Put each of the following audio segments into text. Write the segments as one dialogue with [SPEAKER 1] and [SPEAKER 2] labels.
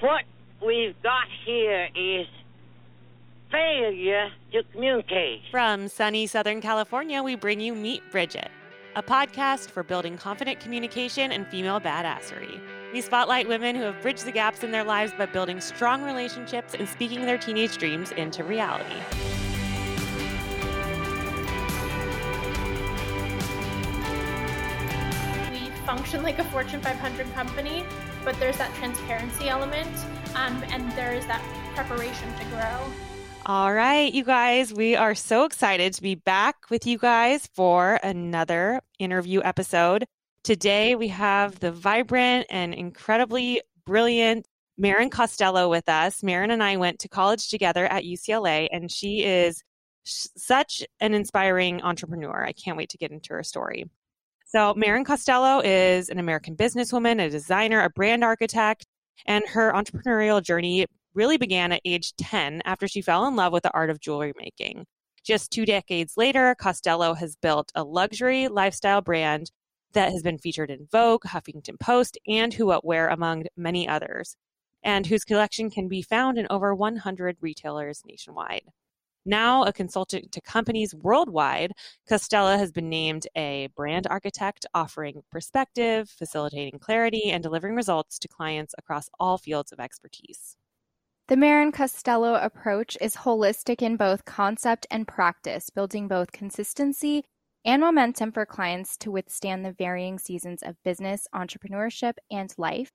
[SPEAKER 1] what we've got here is failure to communicate.
[SPEAKER 2] From sunny Southern California, we bring you Meet Bridget, a podcast for building confident communication and female badassery. We spotlight women who have bridged the gaps in their lives by building strong relationships and speaking their teenage dreams into reality.
[SPEAKER 3] We function like a Fortune 500 company, but there's that transparency element um, and there is that preparation to grow.
[SPEAKER 2] All right, you guys, we are so excited to be back with you guys for another interview episode. Today, we have the vibrant and incredibly brilliant Marin Costello with us. Marin and I went to college together at UCLA, and she is such an inspiring entrepreneur. I can't wait to get into her story. So, Marin Costello is an American businesswoman, a designer, a brand architect, and her entrepreneurial journey really began at age 10 after she fell in love with the art of jewelry making. Just two decades later, Costello has built a luxury lifestyle brand that has been featured in Vogue, Huffington Post, and Who What Wear, among many others, and whose collection can be found in over 100 retailers nationwide. Now a consultant to companies worldwide, Costello has been named a brand architect offering perspective, facilitating clarity, and delivering results to clients across all fields of expertise.
[SPEAKER 4] The Marin Costello approach is holistic in both concept and practice, building both consistency and momentum for clients to withstand the varying seasons of business, entrepreneurship, and life.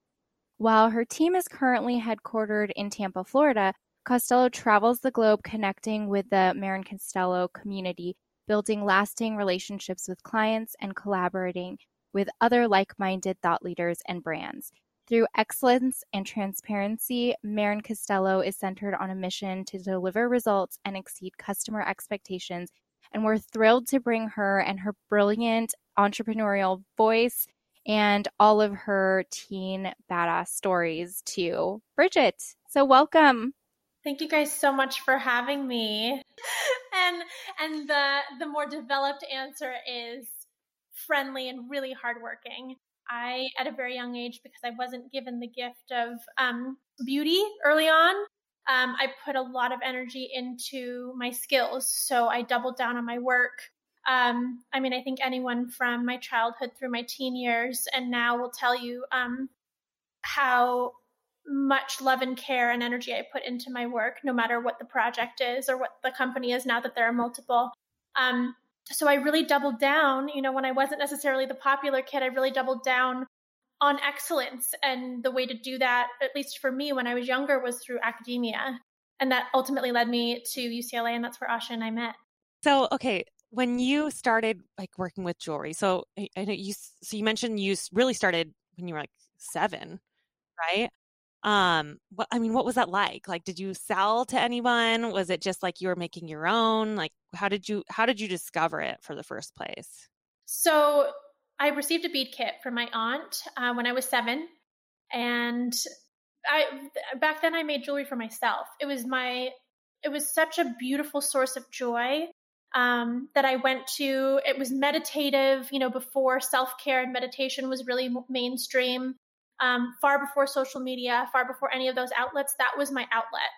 [SPEAKER 4] While her team is currently headquartered in Tampa, Florida, Costello travels the globe connecting with the Marin Costello community, building lasting relationships with clients, and collaborating with other like minded thought leaders and brands. Through excellence and transparency, Marin Costello is centered on a mission to deliver results and exceed customer expectations. And we're thrilled to bring her and her brilliant entrepreneurial voice and all of her teen badass stories to Bridget. So, welcome.
[SPEAKER 3] Thank you guys so much for having me. and and the the more developed answer is friendly and really hardworking. I, at a very young age, because I wasn't given the gift of um, beauty early on, um, I put a lot of energy into my skills. So I doubled down on my work. Um, I mean, I think anyone from my childhood through my teen years and now will tell you um, how much love and care and energy I put into my work, no matter what the project is or what the company is now that there are multiple. Um, so I really doubled down, you know, when I wasn't necessarily the popular kid, I really doubled down on excellence. And the way to do that, at least for me when I was younger, was through academia. And that ultimately led me to UCLA, and that's where Asha and I met.
[SPEAKER 2] So, okay, when you started like working with jewelry, so I know you, so you mentioned you really started when you were like seven, right? Um what i mean what was that like? Like did you sell to anyone? Was it just like you were making your own? Like how did you how did you discover it for the first place?
[SPEAKER 3] So i received a bead kit from my aunt uh, when i was seven and i back then i made jewelry for myself. It was my it was such a beautiful source of joy um, that I went to. It was meditative, you know, before self care and meditation was really mainstream um, far before social media, far before any of those outlets, that was my outlet.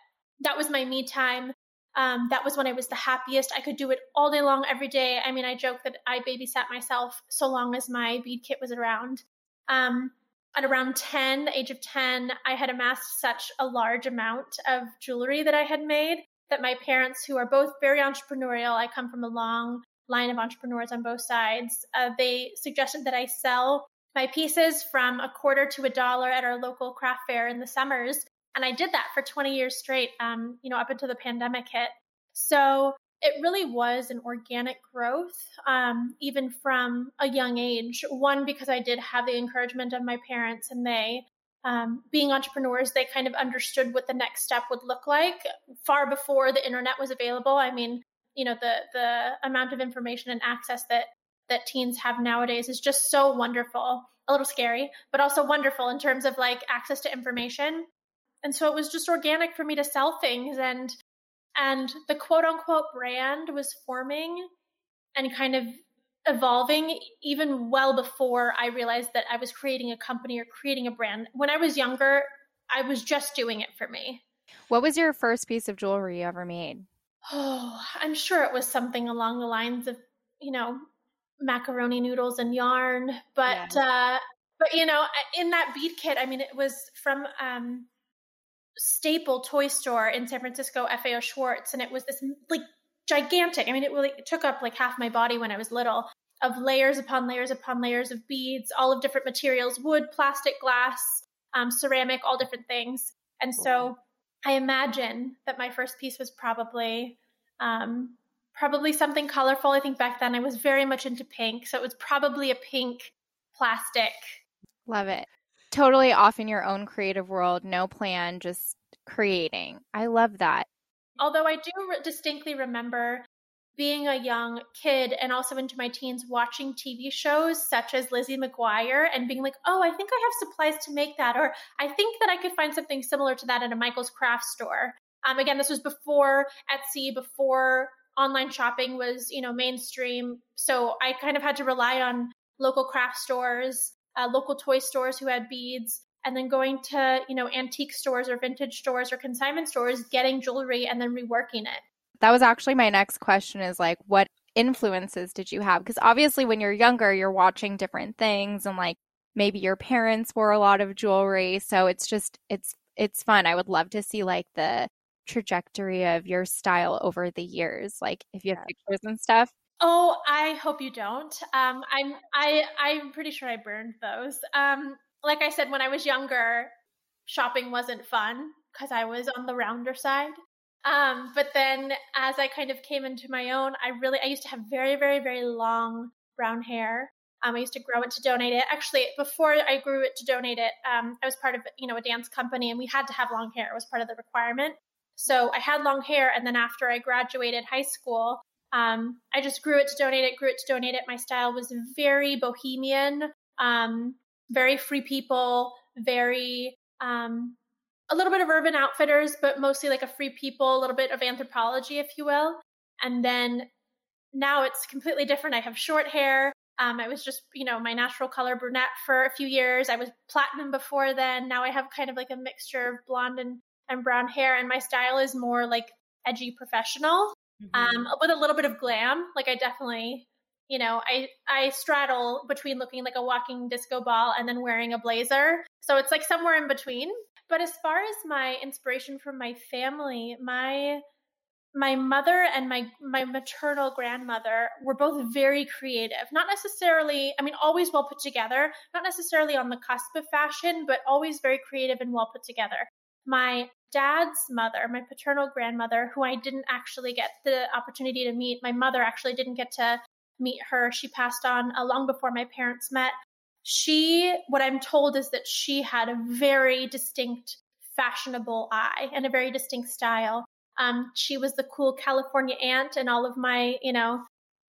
[SPEAKER 3] That was my me time. Um, that was when I was the happiest. I could do it all day long, every day. I mean, I joke that I babysat myself so long as my bead kit was around. Um, at around 10, the age of 10, I had amassed such a large amount of jewelry that I had made that my parents, who are both very entrepreneurial, I come from a long line of entrepreneurs on both sides, uh, they suggested that I sell my pieces from a quarter to a dollar at our local craft fair in the summers. And I did that for 20 years straight, um, you know, up until the pandemic hit. So it really was an organic growth, um, even from a young age. One, because I did have the encouragement of my parents and they, um, being entrepreneurs, they kind of understood what the next step would look like far before the internet was available. I mean, you know, the, the amount of information and access that that teens have nowadays is just so wonderful. A little scary, but also wonderful in terms of like access to information. And so it was just organic for me to sell things and and the quote unquote brand was forming and kind of evolving even well before I realized that I was creating a company or creating a brand. When I was younger, I was just doing it for me.
[SPEAKER 4] What was your first piece of jewelry you ever made?
[SPEAKER 3] Oh, I'm sure it was something along the lines of, you know, macaroni noodles and yarn, but yeah. uh but you know, in that bead kit, I mean it was from um staple toy store in San Francisco, FAO Schwarz, and it was this like gigantic. I mean, it really it took up like half my body when I was little of layers upon layers upon layers of beads, all of different materials wood, plastic, glass, um, ceramic, all different things. And so I imagine that my first piece was probably. Um, probably something colorful. I think back then I was very much into pink, so it was probably a pink plastic.
[SPEAKER 4] Love it. Totally off in your own creative world, no plan, just creating. I love that.
[SPEAKER 3] Although I do distinctly remember being a young kid and also into my teens watching TV shows such as Lizzie McGuire and being like, oh, I think I have supplies to make that. Or I think that I could find something similar to that at a Michael's craft store. Um, again, this was before Etsy, before online shopping was, you know, mainstream. So I kind of had to rely on local craft stores, uh, local toy stores who had beads, and then going to, you know, antique stores or vintage stores or consignment stores, getting jewelry and then reworking it.
[SPEAKER 4] That was actually my next question is like what influences did you have? Because obviously when you're younger you're watching different things and like maybe your parents wore a lot of jewelry. So it's just it's it's fun. I would love to see like the trajectory of your style over the years like if you have pictures and stuff
[SPEAKER 3] oh i hope you don't um i'm i i'm pretty sure i burned those um like i said when i was younger shopping wasn't fun because i was on the rounder side um, but then as I kind of came into my own, I really, I used to have very, very, very long brown hair. Um, I used to grow it to donate it. Actually, before I grew it to donate it, um, I was part of, you know, a dance company and we had to have long hair. It was part of the requirement. So I had long hair. And then after I graduated high school, um, I just grew it to donate it, grew it to donate it. My style was very bohemian, um, very free people, very, um, a little bit of Urban Outfitters, but mostly like a free people, a little bit of Anthropologie, if you will. And then now it's completely different. I have short hair. Um, I was just, you know, my natural color brunette for a few years. I was platinum before then. Now I have kind of like a mixture of blonde and, and brown hair, and my style is more like edgy professional, mm-hmm. um, with a little bit of glam. Like I definitely, you know, I I straddle between looking like a walking disco ball and then wearing a blazer. So it's like somewhere in between. But as far as my inspiration from my family, my my mother and my my maternal grandmother were both very creative not necessarily i mean always well put together not necessarily on the cusp of fashion but always very creative and well put together my dad's mother my paternal grandmother who i didn't actually get the opportunity to meet my mother actually didn't get to meet her she passed on uh, long before my parents met she, what I'm told is that she had a very distinct fashionable eye and a very distinct style. Um, she was the cool California aunt, and all of my, you know,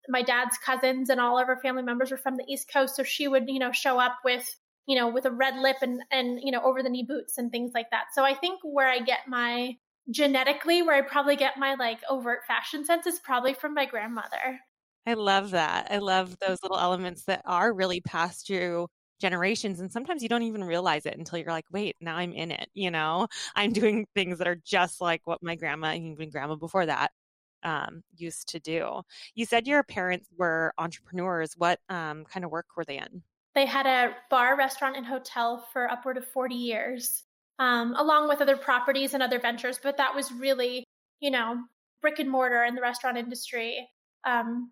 [SPEAKER 3] my dad's cousins and all of her family members were from the East Coast. So she would, you know, show up with, you know, with a red lip and, and, you know, over the knee boots and things like that. So I think where I get my genetically, where I probably get my like overt fashion sense is probably from my grandmother.
[SPEAKER 2] I love that. I love those little elements that are really passed through generations and sometimes you don't even realize it until you're like wait now i'm in it you know i'm doing things that are just like what my grandma and even grandma before that um, used to do you said your parents were entrepreneurs what um, kind of work were they in
[SPEAKER 3] they had a bar restaurant and hotel for upward of 40 years um, along with other properties and other ventures but that was really you know brick and mortar in the restaurant industry um,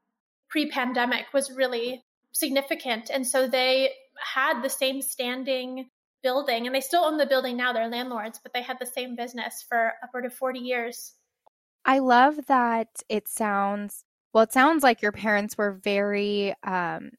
[SPEAKER 3] pre-pandemic was really significant. And so they had the same standing building and they still own the building now they're landlords but they had the same business for upward of 40 years.
[SPEAKER 4] I love that it sounds well it sounds like your parents were very um,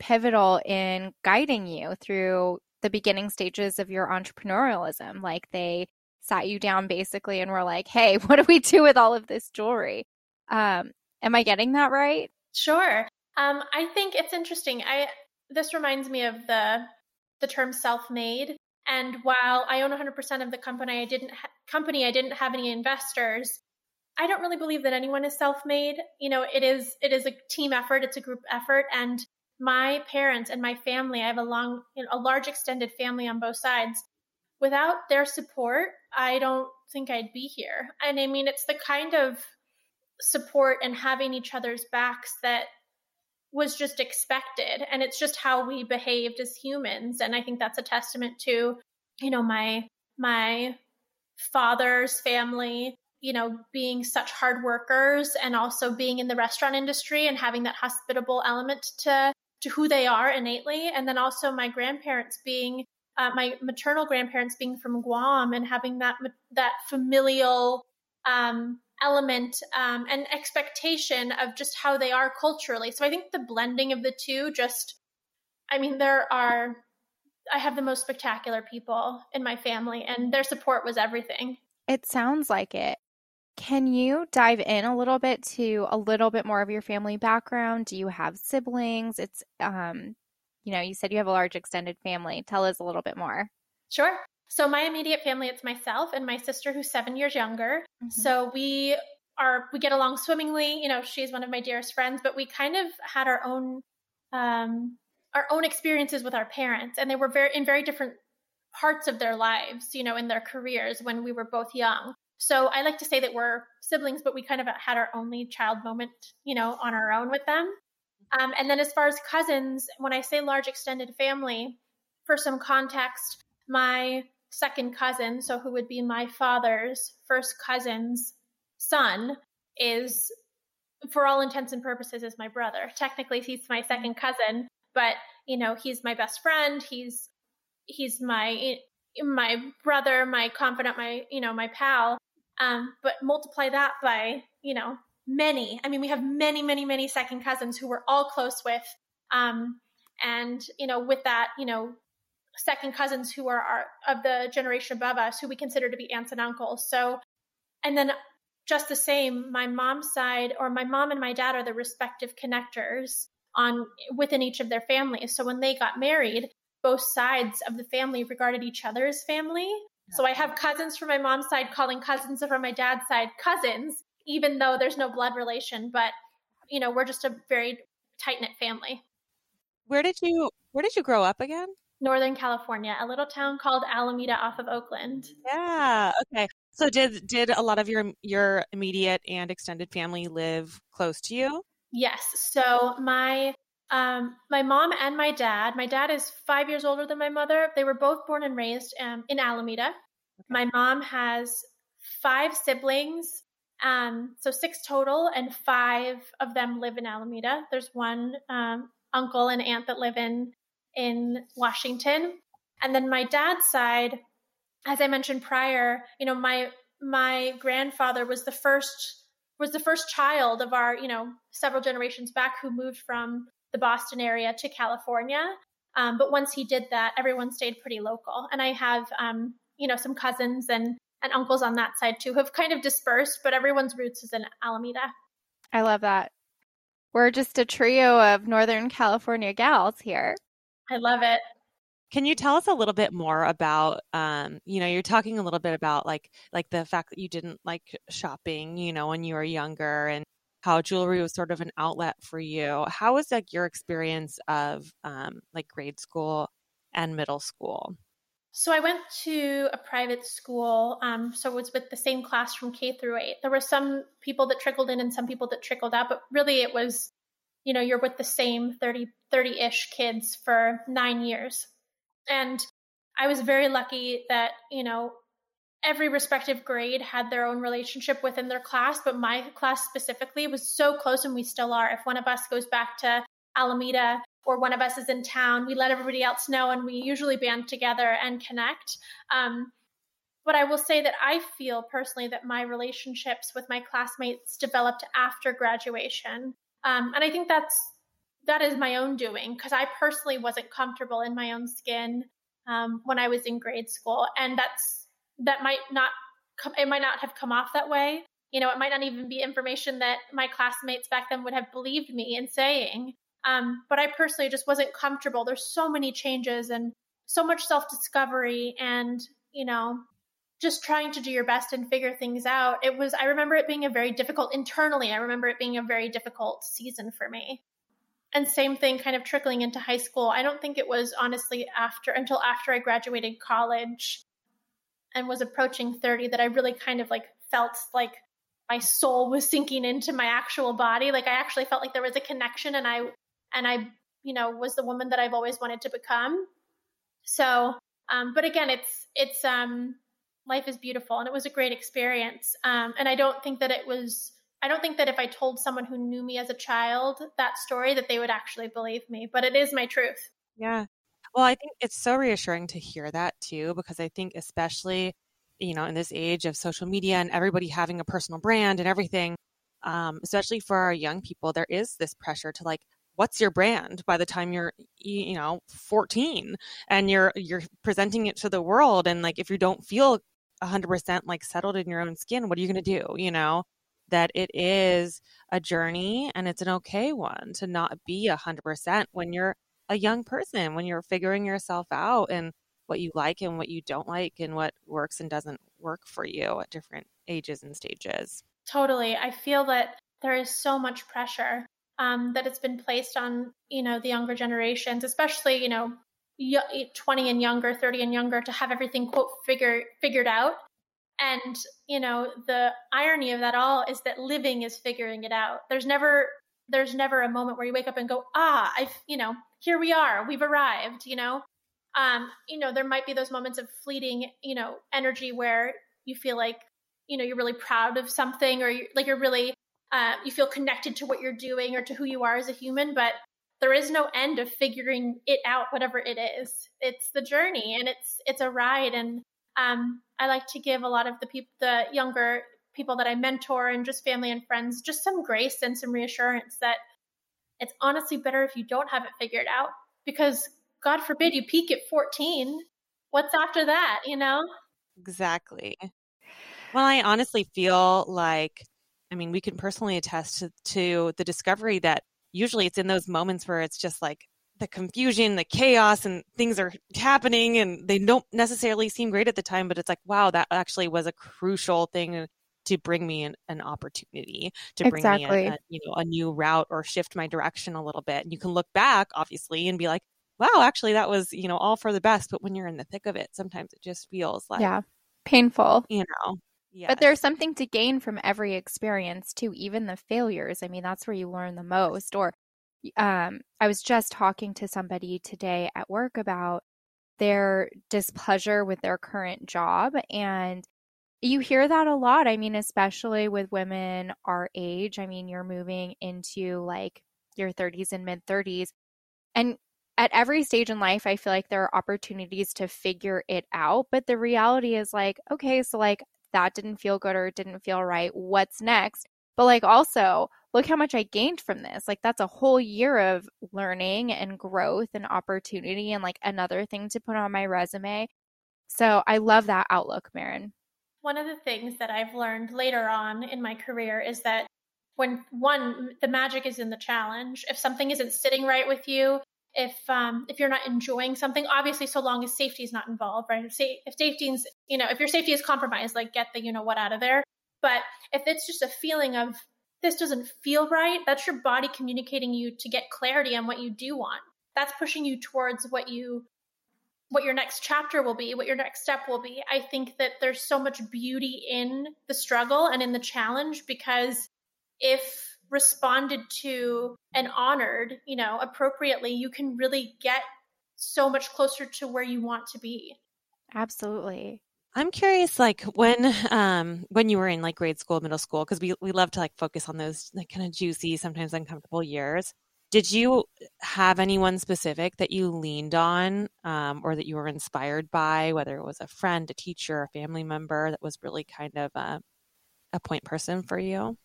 [SPEAKER 4] pivotal in guiding you through the beginning stages of your entrepreneurialism like they sat you down basically and were like hey what do we do with all of this jewelry um, am i getting that right
[SPEAKER 3] Sure. Um, I think it's interesting. I this reminds me of the the term self-made. And while I own 100% of the company, I didn't ha- company I didn't have any investors. I don't really believe that anyone is self-made. You know, it is it is a team effort. It's a group effort. And my parents and my family, I have a long, you know, a large extended family on both sides. without their support, I don't think I'd be here. And I mean, it's the kind of support and having each other's backs that was just expected and it's just how we behaved as humans and i think that's a testament to you know my my father's family you know being such hard workers and also being in the restaurant industry and having that hospitable element to to who they are innately and then also my grandparents being uh, my maternal grandparents being from Guam and having that that familial um, element um, and expectation of just how they are culturally. So I think the blending of the two just, I mean, there are, I have the most spectacular people in my family, and their support was everything.
[SPEAKER 4] It sounds like it. Can you dive in a little bit to a little bit more of your family background? Do you have siblings? It's, um, you know, you said you have a large extended family. Tell us a little bit more.
[SPEAKER 3] Sure. So my immediate family, it's myself and my sister who's seven years younger. Mm-hmm. So we are we get along swimmingly. You know, she's one of my dearest friends, but we kind of had our own um, our own experiences with our parents, and they were very in very different parts of their lives. You know, in their careers when we were both young. So I like to say that we're siblings, but we kind of had our only child moment, you know, on our own with them. Um, and then as far as cousins, when I say large extended family, for some context, my second cousin, so who would be my father's first cousin's son, is for all intents and purposes is my brother. Technically he's my second cousin, but you know, he's my best friend, he's he's my my brother, my confidant, my you know, my pal. Um, but multiply that by, you know, many. I mean, we have many, many, many second cousins who we're all close with. Um, and you know, with that, you know, second cousins who are our, of the generation above us who we consider to be aunts and uncles. So, and then just the same, my mom's side or my mom and my dad are the respective connectors on within each of their families. So when they got married, both sides of the family regarded each other as family. So I have cousins from my mom's side calling cousins from my dad's side cousins, even though there's no blood relation. But you know, we're just a very tight knit family.
[SPEAKER 2] Where did you Where did you grow up again?
[SPEAKER 3] Northern California, a little town called Alameda off of Oakland.
[SPEAKER 2] Yeah. Okay. So did did a lot of your your immediate and extended family live close to you?
[SPEAKER 3] Yes. So my um, my mom and my dad. My dad is five years older than my mother. They were both born and raised um, in Alameda. Okay. My mom has five siblings, um, so six total, and five of them live in Alameda. There's one um, uncle and aunt that live in in Washington. And then my dad's side, as I mentioned prior, you know, my my grandfather was the first was the first child of our, you know, several generations back who moved from the Boston area to California. Um, but once he did that, everyone stayed pretty local. And I have, um, you know, some cousins and and uncles on that side too, have kind of dispersed, but everyone's roots is in Alameda.
[SPEAKER 4] I love that. We're just a trio of Northern California gals here.
[SPEAKER 3] I love it.
[SPEAKER 2] Can you tell us a little bit more about, um, you know, you're talking a little bit about like like the fact that you didn't like shopping, you know, when you were younger, and how jewelry was sort of an outlet for you. How was like your experience of um, like grade school and middle school?
[SPEAKER 3] So I went to a private school. Um, so it was with the same class from K through eight. There were some people that trickled in and some people that trickled out, but really it was you know, you're with the same 30, 30-ish kids for nine years. And I was very lucky that, you know, every respective grade had their own relationship within their class, but my class specifically was so close and we still are. If one of us goes back to Alameda or one of us is in town, we let everybody else know and we usually band together and connect. Um, but I will say that I feel personally that my relationships with my classmates developed after graduation. Um, and I think that's that is my own doing because I personally wasn't comfortable in my own skin um, when I was in grade school, and that's that might not come, it might not have come off that way. You know, it might not even be information that my classmates back then would have believed me in saying. Um, but I personally just wasn't comfortable. There's so many changes and so much self discovery, and you know, just trying to do your best and figure things out. It was, I remember it being a very difficult internally. I remember it being a very difficult season for me. And same thing kind of trickling into high school. I don't think it was honestly after, until after I graduated college and was approaching 30 that I really kind of like felt like my soul was sinking into my actual body. Like I actually felt like there was a connection and I and I, you know, was the woman that I've always wanted to become. So, um, but again, it's it's um life is beautiful and it was a great experience. Um, and I don't think that it was I don't think that if I told someone who knew me as a child that story that they would actually believe me, but it is my truth.
[SPEAKER 2] Yeah. Well, I think it's so reassuring to hear that too, because I think, especially, you know, in this age of social media and everybody having a personal brand and everything, um, especially for our young people, there is this pressure to like, what's your brand? by the time you're you know 14 and you're you're presenting it to the world and like if you don't feel 100% like settled in your own skin what are you going to do you know? That it is a journey and it's an okay one to not be 100% when you're a young person when you're figuring yourself out and what you like and what you don't like and what works and doesn't work for you at different ages and stages.
[SPEAKER 3] Totally. I feel that there is so much pressure um, that it's been placed on, you know, the younger generations, especially, you know, 20 and younger, 30 and younger to have everything quote figure figured out. And, you know, the irony of that all is that living is figuring it out. There's never there's never a moment where you wake up and go, ah, I've, you know, here we are, we've arrived, you know? Um, you know, there might be those moments of fleeting, you know, energy where you feel like, you know, you're really proud of something or you're, like you're really, uh, you feel connected to what you're doing or to who you are as a human, but there is no end of figuring it out, whatever it is. It's the journey and it's, it's a ride. And, um, I like to give a lot of the people, the younger people that I mentor and just family and friends just some grace and some reassurance that it's honestly better if you don't have it figured out because God forbid you peak at 14. What's after that, you know?
[SPEAKER 2] Exactly. Well, I honestly feel like, I mean, we can personally attest to, to the discovery that usually it's in those moments where it's just like the confusion, the chaos, and things are happening and they don't necessarily seem great at the time, but it's like, wow, that actually was a crucial thing to bring me an, an opportunity to bring
[SPEAKER 4] exactly.
[SPEAKER 2] me a, a, you know a new route or shift my direction a little bit. And you can look back obviously and be like wow actually that was you know all for the best. But when you're in the thick of it sometimes it just feels like
[SPEAKER 4] yeah painful.
[SPEAKER 2] You know yes.
[SPEAKER 4] but there's something to gain from every experience too even the failures. I mean that's where you learn the most. Or um, i was just talking to somebody today at work about their displeasure with their current job and you hear that a lot. I mean, especially with women our age. I mean, you're moving into like your 30s and mid 30s. And at every stage in life, I feel like there are opportunities to figure it out. But the reality is like, okay, so like that didn't feel good or didn't feel right. What's next? But like also, look how much I gained from this. Like that's a whole year of learning and growth and opportunity and like another thing to put on my resume. So I love that outlook, Marin.
[SPEAKER 3] One of the things that I've learned later on in my career is that when one, the magic is in the challenge. If something isn't sitting right with you, if um, if you're not enjoying something, obviously, so long as safety is not involved, right? If, sa- if safety's, you know, if your safety is compromised, like get the you know what out of there. But if it's just a feeling of this doesn't feel right, that's your body communicating you to get clarity on what you do want. That's pushing you towards what you what your next chapter will be, what your next step will be. I think that there's so much beauty in the struggle and in the challenge because if responded to and honored, you know, appropriately, you can really get so much closer to where you want to be.
[SPEAKER 4] Absolutely.
[SPEAKER 2] I'm curious, like when um when you were in like grade school, middle school, because we we love to like focus on those like kind of juicy, sometimes uncomfortable years. Did you have anyone specific that you leaned on um, or that you were inspired by, whether it was a friend, a teacher, a family member that was really kind of a, a point person for you?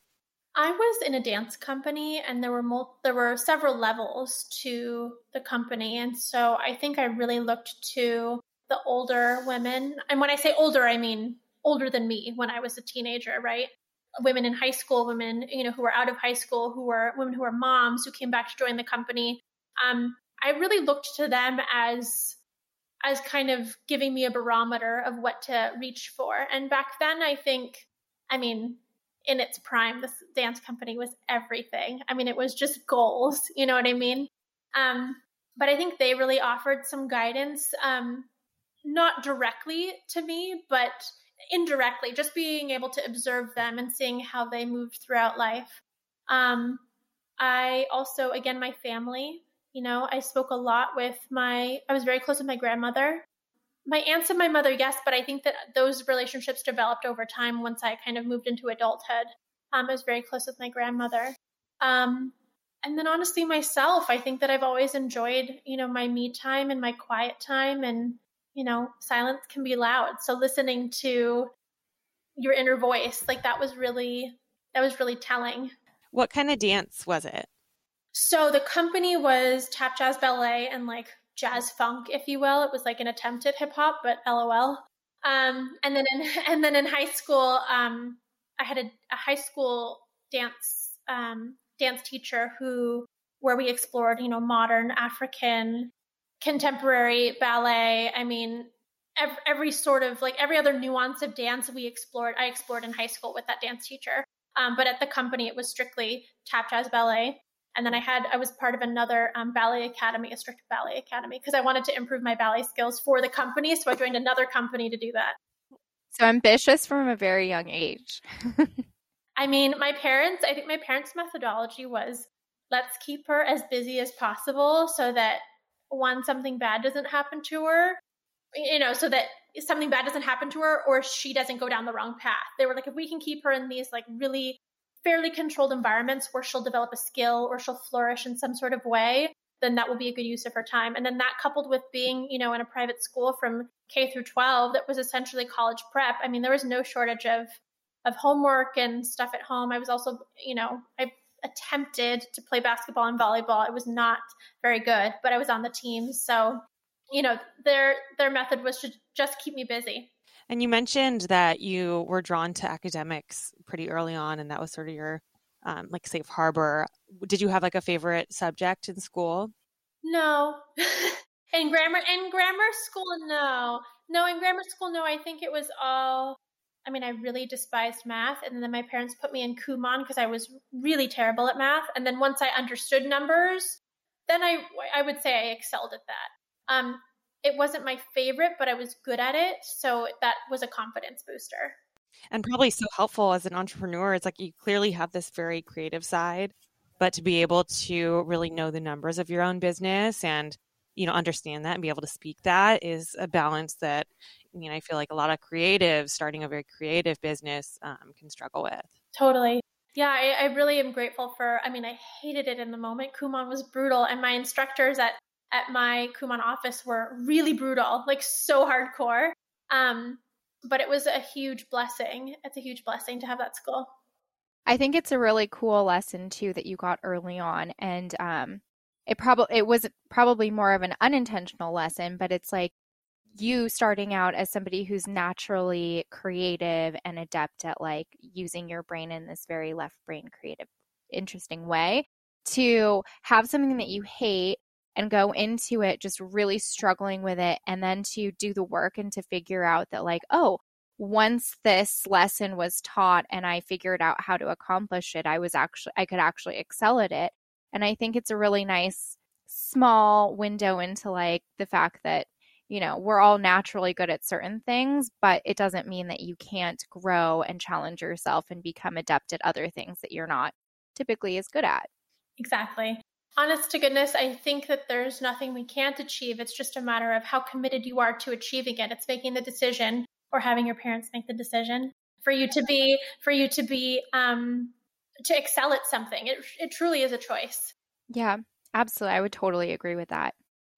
[SPEAKER 3] I was in a dance company, and there were mul- there were several levels to the company, and so I think I really looked to the older women. And when I say older, I mean older than me when I was a teenager, right? Women in high school, women, you know, who were out of high school, who were women who were moms who came back to join the company. Um, I really looked to them as as kind of giving me a barometer of what to reach for. And back then, I think, I mean, in its prime, this dance company was everything. I mean, it was just goals, you know what I mean? Um, but I think they really offered some guidance. Um, not directly to me, but indirectly, just being able to observe them and seeing how they moved throughout life. Um, I also, again, my family, you know, I spoke a lot with my, I was very close with my grandmother. My aunts and my mother, yes, but I think that those relationships developed over time once I kind of moved into adulthood. Um, I was very close with my grandmother. Um, and then honestly, myself, I think that I've always enjoyed, you know, my me time and my quiet time and you know, silence can be loud. So listening to your inner voice, like that was really that was really telling.
[SPEAKER 2] What kind of dance was it?
[SPEAKER 3] So the company was tap jazz ballet and like jazz funk, if you will. It was like an attempt at hip hop, but LOL. Um, and then in, and then in high school, um, I had a, a, high school dance um, dance teacher who where we explored, you know, modern African contemporary ballet. I mean, every, every, sort of like every other nuance of dance we explored, I explored in high school with that dance teacher. Um, but at the company, it was strictly tap jazz ballet. And then I had, I was part of another um, ballet academy, a strict ballet academy, because I wanted to improve my ballet skills for the company. So I joined another company to do that.
[SPEAKER 4] So ambitious from a very young age.
[SPEAKER 3] I mean, my parents, I think my parents' methodology was let's keep her as busy as possible so that one something bad doesn't happen to her you know so that something bad doesn't happen to her or she doesn't go down the wrong path. They were like if we can keep her in these like really fairly controlled environments where she'll develop a skill or she'll flourish in some sort of way then that will be a good use of her time. And then that coupled with being you know in a private school from k through 12 that was essentially college prep i mean there was no shortage of of homework and stuff at home. I was also you know i attempted to play basketball and volleyball. It was not very good, but I was on the team. So, you know, their their method was to just keep me busy.
[SPEAKER 2] And you mentioned that you were drawn to academics pretty early on, and that was sort of your um, like safe harbor. Did you have like a favorite subject in school?
[SPEAKER 3] No. in grammar in grammar school, no. No, in grammar school, no. I think it was all I mean, I really despised math. And then my parents put me in Kumon because I was really terrible at math. And then once I understood numbers, then I, I would say I excelled at that. Um, it wasn't my favorite, but I was good at it. So that was a confidence booster.
[SPEAKER 2] And probably so helpful as an entrepreneur. It's like you clearly have this very creative side, but to be able to really know the numbers of your own business and you know understand that and be able to speak that is a balance that I mean, I feel like a lot of creatives starting a very creative business um, can struggle with.
[SPEAKER 3] Totally. Yeah, I, I, really am grateful for. I mean, I hated it in the moment. Kumon was brutal, and my instructors at at my Kumon office were really brutal, like so hardcore. Um, but it was a huge blessing. It's a huge blessing to have that school.
[SPEAKER 4] I think it's a really cool lesson too that you got early on, and um, it probably it was probably more of an unintentional lesson, but it's like you starting out as somebody who's naturally creative and adept at like using your brain in this very left brain creative interesting way to have something that you hate and go into it just really struggling with it and then to do the work and to figure out that like oh once this lesson was taught and I figured out how to accomplish it I was actually I could actually excel at it. And I think it's a really nice small window into like the fact that you know, we're all naturally good at certain things, but it doesn't mean that you can't grow and challenge yourself and become adept at other things that you're not typically as good at.
[SPEAKER 3] Exactly. Honest to goodness, I think that there's nothing we can't achieve. It's just a matter of how committed you are to achieving it. It's making the decision or having your parents make the decision for you to be for you to be um to excel at something. It it truly is a choice.
[SPEAKER 4] Yeah, absolutely. I would totally agree with that.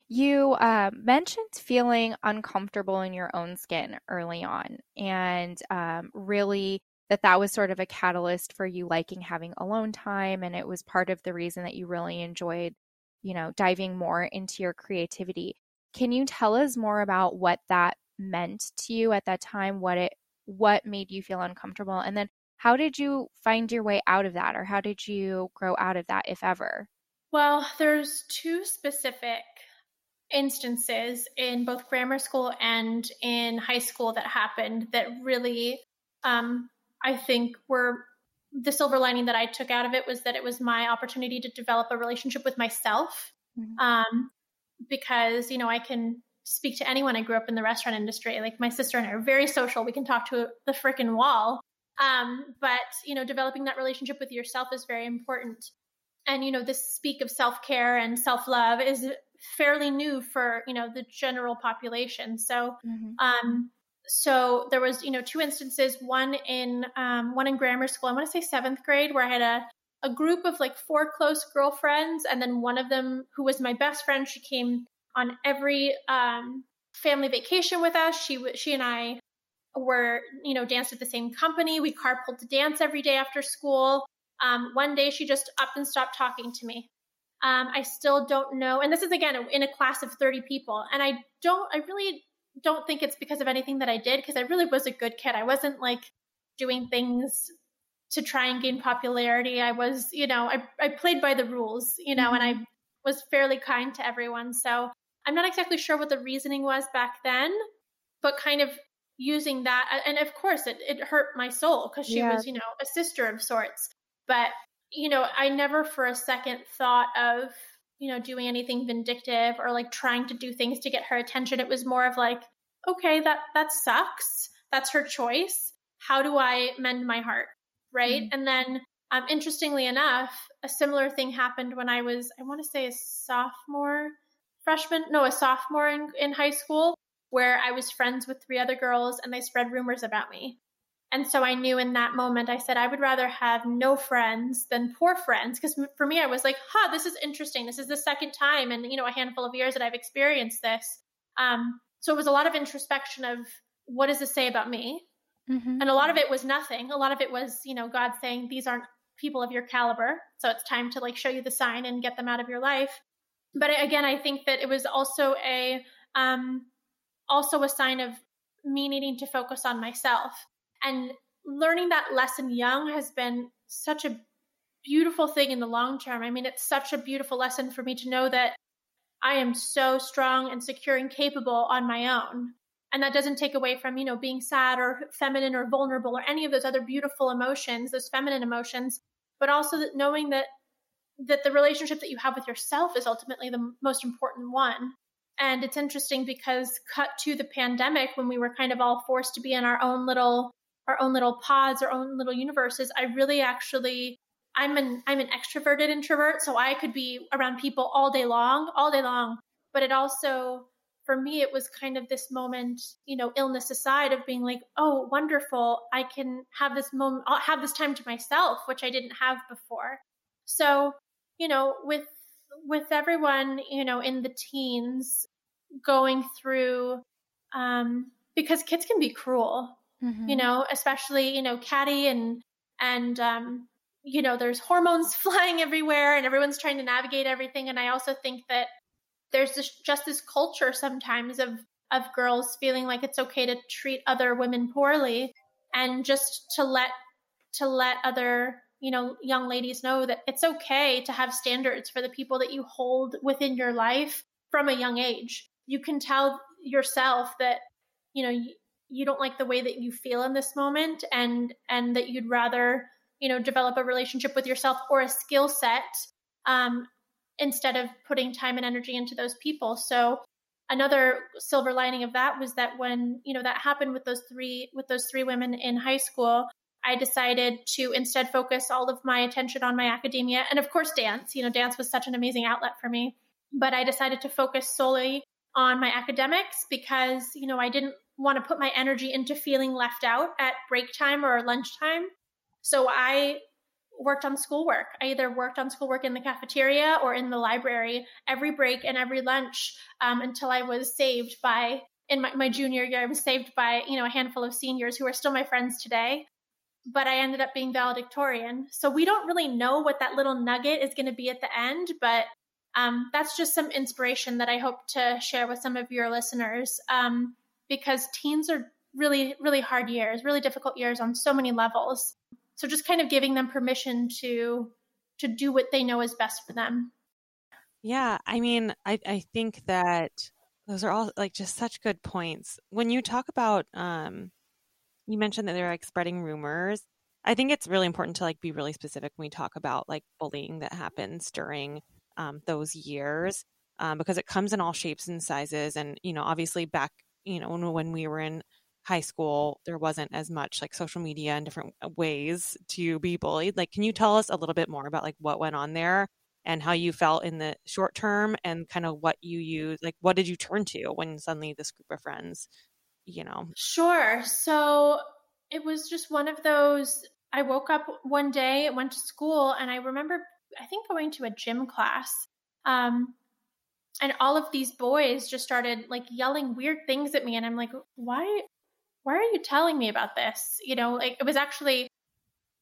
[SPEAKER 4] You uh, mentioned feeling uncomfortable in your own skin early on, and um, really that that was sort of a catalyst for you liking having alone time, and it was part of the reason that you really enjoyed, you know, diving more into your creativity. Can you tell us more about what that meant to you at that time? What it what made you feel uncomfortable, and then how did you find your way out of that, or how did you grow out of that, if ever?
[SPEAKER 3] Well, there's two specific instances in both grammar school and in high school that happened that really, um, I think, were the silver lining that I took out of it was that it was my opportunity to develop a relationship with myself. Mm-hmm. Um, because, you know, I can speak to anyone. I grew up in the restaurant industry. Like my sister and I are very social. We can talk to the freaking wall. Um, but you know, developing that relationship with yourself is very important. And you know, this speak of self care and self love is fairly new for you know the general population. So, mm-hmm. um, so there was you know two instances. One in um, one in grammar school. I want to say seventh grade, where I had a a group of like four close girlfriends, and then one of them who was my best friend. She came on every um, family vacation with us. She she and I were you know danced at the same company. We carpooled to dance every day after school. Um, one day she just up and stopped talking to me. Um, I still don't know, and this is again in a class of thirty people, and I don't. I really don't think it's because of anything that I did because I really was a good kid. I wasn't like doing things to try and gain popularity. I was, you know, I, I played by the rules, you know, mm-hmm. and I mm-hmm. was fairly kind to everyone. So I'm not exactly sure what the reasoning was back then, but kind of using that. And of course, it, it hurt my soul because she yeah. was, you know, a sister of sorts. But, you know, I never for a second thought of, you know, doing anything vindictive or like trying to do things to get her attention. It was more of like, okay, that, that sucks. That's her choice. How do I mend my heart? right? Mm-hmm. And then, um, interestingly enough, a similar thing happened when I was, I want to say, a sophomore, freshman, no, a sophomore in, in high school, where I was friends with three other girls and they spread rumors about me. And so I knew in that moment, I said, I would rather have no friends than poor friends. Because for me, I was like, huh, this is interesting. This is the second time in, you know, a handful of years that I've experienced this. Um, so it was a lot of introspection of what does this say about me? Mm-hmm. And a lot of it was nothing. A lot of it was, you know, God saying, these aren't people of your caliber. So it's time to like show you the sign and get them out of your life. But again, I think that it was also a, um, also a sign of me needing to focus on myself and learning that lesson young has been such a beautiful thing in the long term. I mean, it's such a beautiful lesson for me to know that I am so strong and secure and capable on my own and that doesn't take away from you know being sad or feminine or vulnerable or any of those other beautiful emotions those feminine emotions but also that knowing that that the relationship that you have with yourself is ultimately the most important one and it's interesting because cut to the pandemic when we were kind of all forced to be in our own little our own little pods our own little universes i really actually i'm an i'm an extroverted introvert so i could be around people all day long all day long but it also for me, it was kind of this moment, you know, illness aside of being like, oh, wonderful. I can have this moment, I'll have this time to myself, which I didn't have before. So, you know, with, with everyone, you know, in the teens going through, um, because kids can be cruel, mm-hmm. you know, especially, you know, Caddy and, and, um, you know, there's hormones flying everywhere and everyone's trying to navigate everything. And I also think that there's this, just this culture sometimes of of girls feeling like it's okay to treat other women poorly and just to let to let other you know young ladies know that it's okay to have standards for the people that you hold within your life from a young age you can tell yourself that you know you, don't like the way that you feel in this moment and and that you'd rather you know develop a relationship with yourself or a skill set um, instead of putting time and energy into those people. So another silver lining of that was that when, you know, that happened with those three with those three women in high school, I decided to instead focus all of my attention on my academia and of course dance. You know, dance was such an amazing outlet for me. But I decided to focus solely on my academics because, you know, I didn't want to put my energy into feeling left out at break time or lunchtime. So I worked on schoolwork. I either worked on schoolwork in the cafeteria or in the library every break and every lunch um, until I was saved by, in my, my junior year, I was saved by, you know, a handful of seniors who are still my friends today. But I ended up being valedictorian. So we don't really know what that little nugget is going to be at the end, but um, that's just some inspiration that I hope to share with some of your listeners um, because teens are really, really hard years, really difficult years on so many levels. So just kind of giving them permission to to do what they know is best for them.
[SPEAKER 2] Yeah, I mean, I I think that those are all like just such good points. When you talk about um you mentioned that they're like spreading rumors. I think it's really important to like be really specific when we talk about like bullying that happens during um, those years. um, because it comes in all shapes and sizes. And, you know, obviously back, you know, when, when we were in high school, there wasn't as much like social media and different uh, ways to be bullied. Like, can you tell us a little bit more about like what went on there and how you felt in the short term and kind of what you use? Like, what did you turn to when suddenly this group of friends, you know?
[SPEAKER 3] Sure. So it was just one of those. I woke up one day, went to school, and I remember, I think, going to a gym class. Um, and all of these boys just started like yelling weird things at me and i'm like why why are you telling me about this? You know like it was actually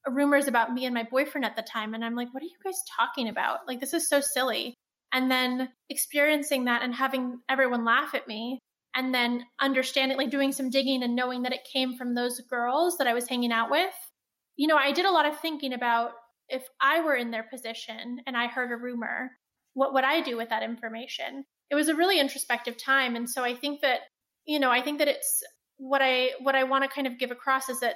[SPEAKER 3] rumors about me and my boyfriend at the time and i'm like what are you guys talking about? Like this is so silly. And then experiencing that and having everyone laugh at me and then understanding like doing some digging and knowing that it came from those girls that i was hanging out with you know i did a lot of thinking about if i were in their position and i heard a rumor what would I do with that information? It was a really introspective time. And so I think that, you know, I think that it's what I what I want to kind of give across is that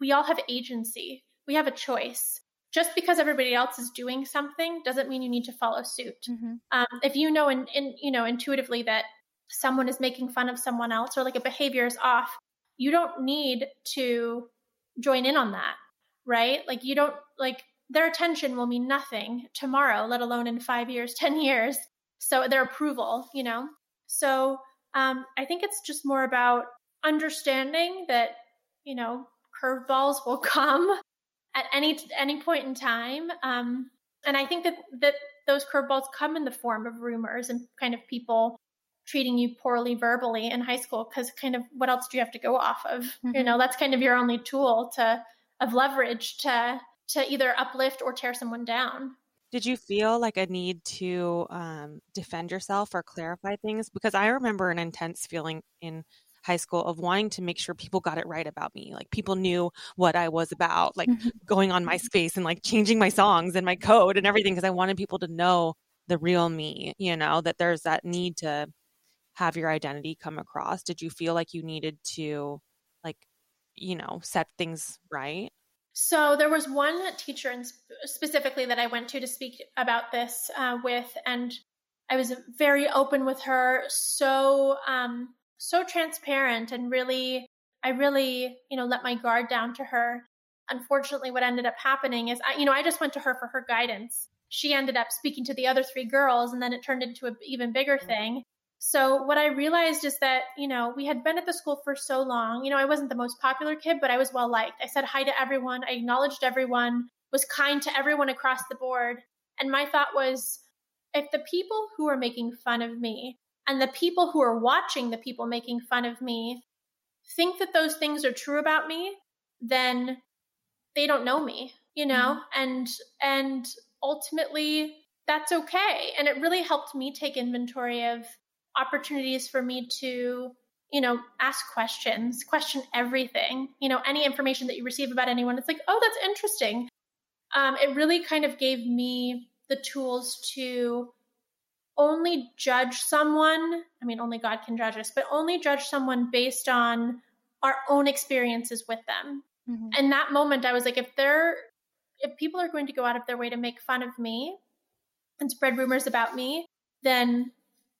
[SPEAKER 3] we all have agency. We have a choice. Just because everybody else is doing something doesn't mean you need to follow suit. Mm-hmm. Um, if you know in, in you know intuitively that someone is making fun of someone else or like a behavior is off, you don't need to join in on that, right? Like you don't like their attention will mean nothing tomorrow, let alone in five years, 10 years. So their approval, you know? So um, I think it's just more about understanding that, you know, curveballs will come at any any point in time. Um, and I think that that those curveballs come in the form of rumors and kind of people treating you poorly verbally in high school because kind of what else do you have to go off of? Mm-hmm. You know, that's kind of your only tool to of leverage to to either uplift or tear someone down.
[SPEAKER 2] Did you feel like a need to um, defend yourself or clarify things? Because I remember an intense feeling in high school of wanting to make sure people got it right about me. Like people knew what I was about, like mm-hmm. going on MySpace and like changing my songs and my code and everything because I wanted people to know the real me, you know, that there's that need to have your identity come across. Did you feel like you needed to like, you know, set things right?
[SPEAKER 3] So there was one teacher in specifically that I went to to speak about this uh, with, and I was very open with her, so um, so transparent, and really, I really, you know, let my guard down to her. Unfortunately, what ended up happening is, I, you know, I just went to her for her guidance. She ended up speaking to the other three girls, and then it turned into an even bigger thing. So what I realized is that, you know, we had been at the school for so long. You know, I wasn't the most popular kid, but I was well liked. I said hi to everyone. I acknowledged everyone, was kind to everyone across the board. And my thought was if the people who are making fun of me and the people who are watching the people making fun of me think that those things are true about me, then they don't know me, you know? Mm-hmm. And and ultimately that's okay. And it really helped me take inventory of opportunities for me to you know ask questions question everything. You know any information that you receive about anyone it's like oh that's interesting. Um, it really kind of gave me the tools to only judge someone i mean only god can judge us but only judge someone based on our own experiences with them. Mm-hmm. and that moment i was like if they're if people are going to go out of their way to make fun of me and spread rumors about me then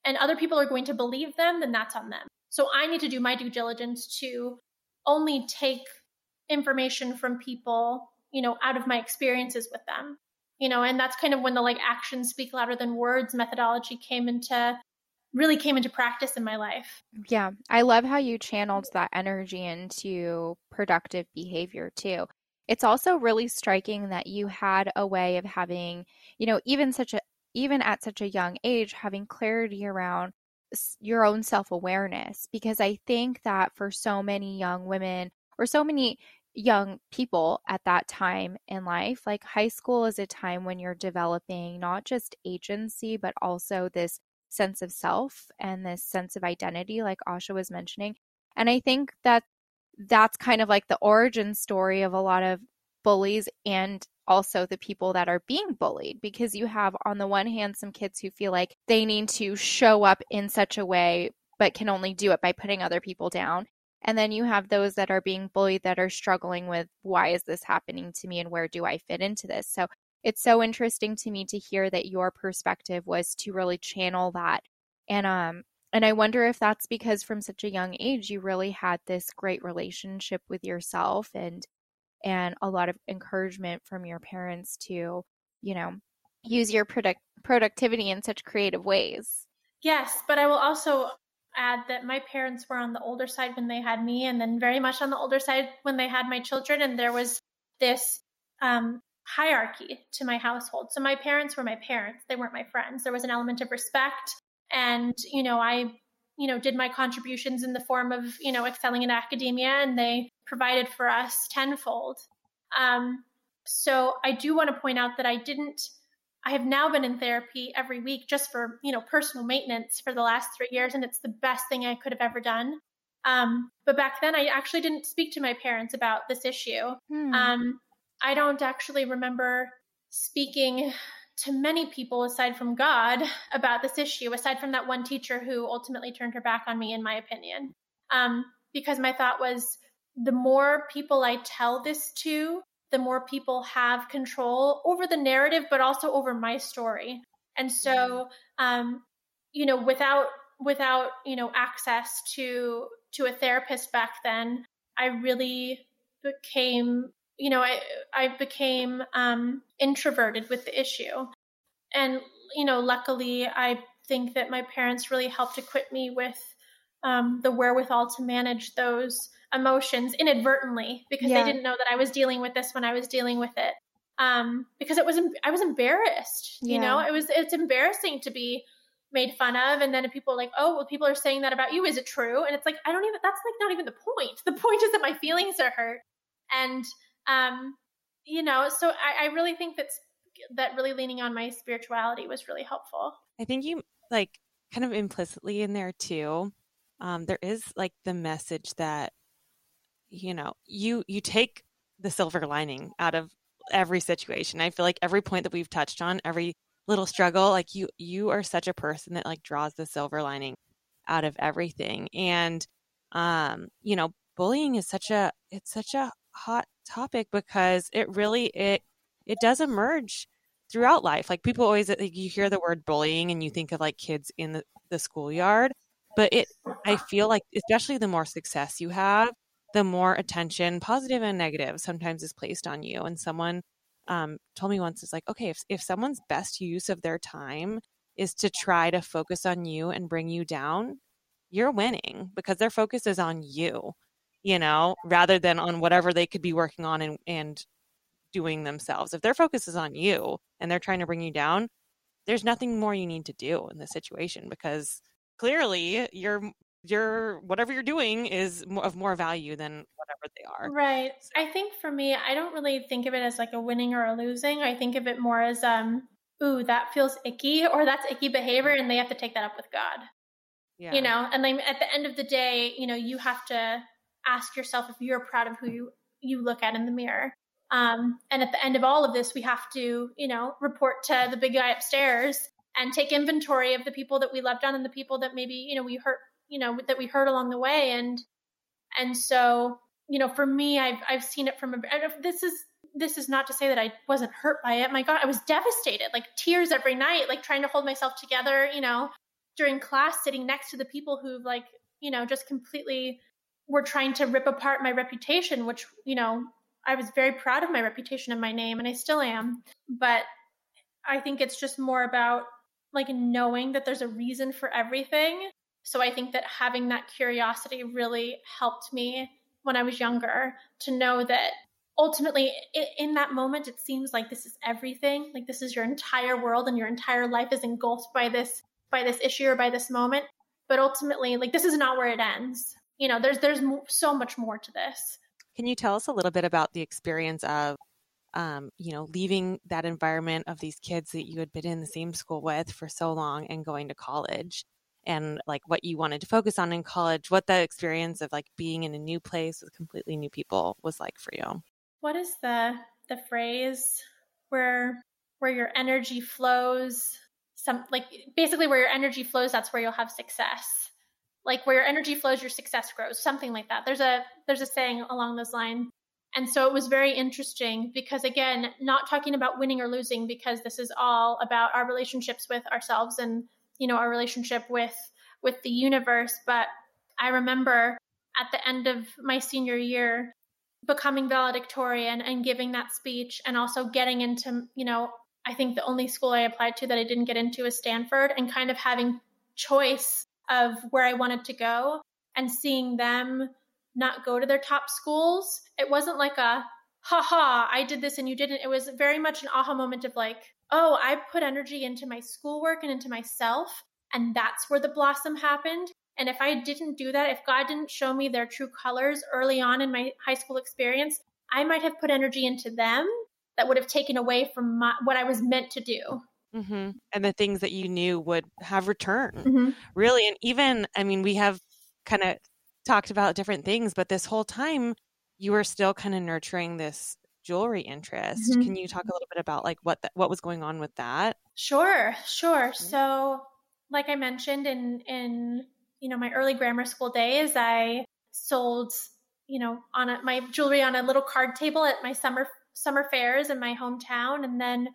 [SPEAKER 3] and other people are going to believe them, then that's on them. So I need to do my due diligence to only take information from people, you know, out of my experiences with them. You know, and that's kind of when the like actions speak louder than words methodology came into really came into practice in my life.
[SPEAKER 4] Yeah. I love how you channeled that energy into productive behavior too. It's also really striking that you had a way of having, you know, even such a even at such a young age, having clarity around your own self awareness. Because I think that for so many young women or so many young people at that time in life, like high school is a time when you're developing not just agency, but also this sense of self and this sense of identity, like Asha was mentioning. And I think that that's kind of like the origin story of a lot of bullies and also the people that are being bullied because you have on the one hand some kids who feel like they need to show up in such a way but can only do it by putting other people down and then you have those that are being bullied that are struggling with why is this happening to me and where do I fit into this so it's so interesting to me to hear that your perspective was to really channel that. And um and I wonder if that's because from such a young age you really had this great relationship with yourself and and a lot of encouragement from your parents to, you know, use your product productivity in such creative ways.
[SPEAKER 3] Yes, but I will also add that my parents were on the older side when they had me, and then very much on the older side when they had my children. And there was this um, hierarchy to my household. So my parents were my parents; they weren't my friends. There was an element of respect, and you know, I you know did my contributions in the form of you know excelling in academia, and they provided for us tenfold. Um, so I do want to point out that I didn't I have now been in therapy every week just for, you know, personal maintenance for the last three years, and it's the best thing I could have ever done. Um, but back then, I actually didn't speak to my parents about this issue. Hmm. Um, I don't actually remember speaking to many people aside from God about this issue, aside from that one teacher who ultimately turned her back on me, in my opinion. Um, because my thought was the more people I tell this to, the more people have control over the narrative, but also over my story. And so, mm-hmm. um, you know, without without you know access to to a therapist back then, I really became you know I I became um, introverted with the issue, and you know, luckily, I think that my parents really helped equip me with um, the wherewithal to manage those emotions inadvertently because yeah. they didn't know that I was dealing with this when I was dealing with it. Um, because it was I was embarrassed. You yeah. know, it was it's embarrassing to be made fun of, and then people are like, oh, well, people are saying that about you. Is it true? And it's like I don't even. That's like not even the point. The point is that my feelings are hurt, and um, you know, so I, I really think that's that really leaning on my spirituality was really helpful.
[SPEAKER 2] I think you like kind of implicitly in there too. Um, there is like the message that you know you you take the silver lining out of every situation i feel like every point that we've touched on every little struggle like you you are such a person that like draws the silver lining out of everything and um you know bullying is such a it's such a hot topic because it really it it does emerge throughout life like people always like, you hear the word bullying and you think of like kids in the, the schoolyard but it i feel like especially the more success you have the more attention, positive and negative, sometimes is placed on you. And someone um, told me once, it's like, okay, if, if someone's best use of their time is to try to focus on you and bring you down, you're winning because their focus is on you, you know, rather than on whatever they could be working on and, and doing themselves. If their focus is on you and they're trying to bring you down, there's nothing more you need to do in this situation because clearly you're your whatever you're doing is of more value than whatever they are.
[SPEAKER 3] Right. I think for me, I don't really think of it as like a winning or a losing. I think of it more as um, ooh, that feels icky, or that's icky behavior, and they have to take that up with God. Yeah. You know, and then at the end of the day, you know, you have to ask yourself if you're proud of who you you look at in the mirror. Um, and at the end of all of this, we have to, you know, report to the big guy upstairs and take inventory of the people that we loved on and the people that maybe, you know, we hurt you know that we heard along the way and and so you know for me i've i've seen it from a this is this is not to say that i wasn't hurt by it my god i was devastated like tears every night like trying to hold myself together you know during class sitting next to the people who've like you know just completely were trying to rip apart my reputation which you know i was very proud of my reputation and my name and i still am. But i think it's just more about like knowing that there's a reason for everything. So I think that having that curiosity really helped me when I was younger to know that ultimately in that moment it seems like this is everything like this is your entire world and your entire life is engulfed by this by this issue or by this moment. But ultimately like this is not where it ends you know there's there's so much more to this
[SPEAKER 2] can you tell us a little bit about the experience of um, you know leaving that environment of these kids that you had been in the same school with for so long and going to college and like what you wanted to focus on in college, what the experience of like being in a new place with completely new people was like for you.
[SPEAKER 3] What is the the phrase where where your energy flows some like basically where your energy flows that's where you'll have success. Like where your energy flows your success grows, something like that. There's a there's a saying along those lines. And so it was very interesting because, again, not talking about winning or losing, because this is all about our relationships with ourselves and, you know, our relationship with with the universe. But I remember at the end of my senior year becoming valedictorian and giving that speech and also getting into, you know, I think the only school I applied to that I didn't get into is Stanford and kind of having choice of where I wanted to go and seeing them not go to their top schools. It wasn't like a, ha ha, I did this and you didn't. It was very much an aha moment of like, oh, I put energy into my schoolwork and into myself. And that's where the blossom happened. And if I didn't do that, if God didn't show me their true colors early on in my high school experience, I might have put energy into them that would have taken away from my, what I was meant to do.
[SPEAKER 2] Mm-hmm. And the things that you knew would have returned,
[SPEAKER 3] Mm-hmm.
[SPEAKER 2] really. And even, I mean, we have kind of talked about different things, but this whole time you were still kind of nurturing this jewelry interest.
[SPEAKER 3] Mhm.
[SPEAKER 2] Can you talk a little bit about like what that what was going on with that?
[SPEAKER 3] Sure, sure. So, like I mentioned in in you know my early grammar school days, I sold you know on a, my jewelry on a little card table at my summer summer fairs in my hometown, and then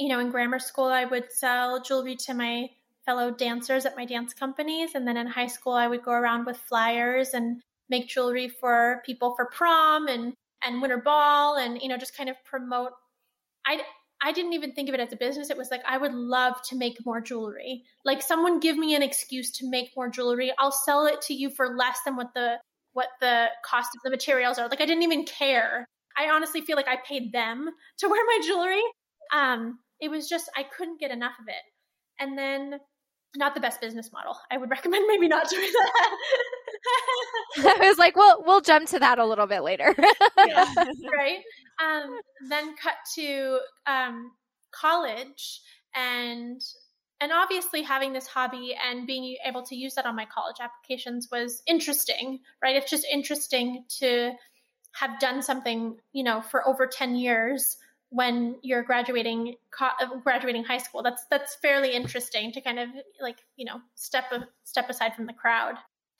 [SPEAKER 3] you know in grammar school I would sell jewelry to my fellow dancers at my dance companies, and then in high school I would go around with flyers and make jewelry for people for prom and and winter ball, and you know just kind of promote. I I didn't even think of it as a business. It was like I would love to make more jewelry. Like someone give me an excuse to make more jewelry. I'll sell it to you for less than what the what the cost of the materials are. Like I didn't even care. I honestly feel like I paid them to wear my jewelry. Um it was just I couldn't get enough of it. And then not the best business model. I would recommend maybe not doing that.
[SPEAKER 4] I was like, well, we'll jump to that a little bit later.
[SPEAKER 3] yeah, right? Um, then cut to um, college and and obviously having this hobby and being able to use that on my college applications was interesting, right? It's just interesting to have done something, you know, for over 10 years when you're graduating graduating high school. That's that's fairly interesting to kind of like, you know, step a, step aside from the crowd.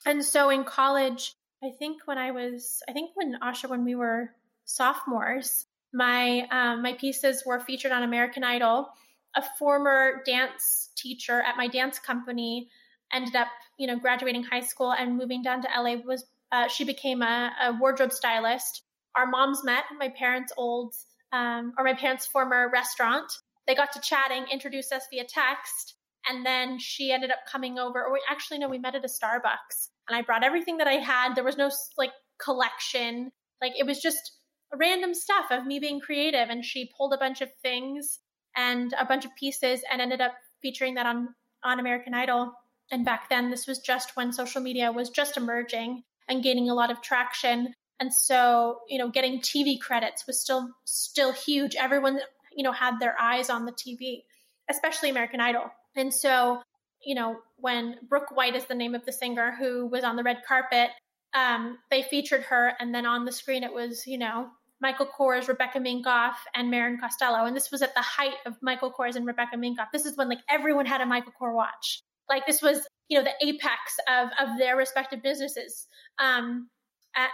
[SPEAKER 3] And so in college, I think when I was, I think when Asha, when we were sophomores, my um, my pieces were featured on American Idol. A former dance teacher at my dance company ended up, you know, graduating high school and moving down to LA. Was uh, she became a, a, wardrobe stylist? Our moms met. My parents' old, um, or my parents' former restaurant. They got to chatting, introduced us via text, and then she ended up coming over. Or we, actually, no, we met at a Starbucks, and I brought everything that I had. There was no like collection. Like it was just random stuff of me being creative. And she pulled a bunch of things and a bunch of pieces and ended up featuring that on, on American Idol. And back then, this was just when social media was just emerging and gaining a lot of traction. And so, you know, getting TV credits was still, still huge. Everyone, you know, had their eyes on the TV, especially American Idol. And so, you know, when Brooke White is the name of the singer who was on the red carpet, um, they featured her. And then on the screen, it was, you know, Michael Kors, Rebecca Minkoff, and Marin Costello. And this was at the height of Michael Kors and Rebecca Minkoff. This is when like everyone had a Michael Kors watch. Like this was, you know, the apex of of their respective businesses. Um,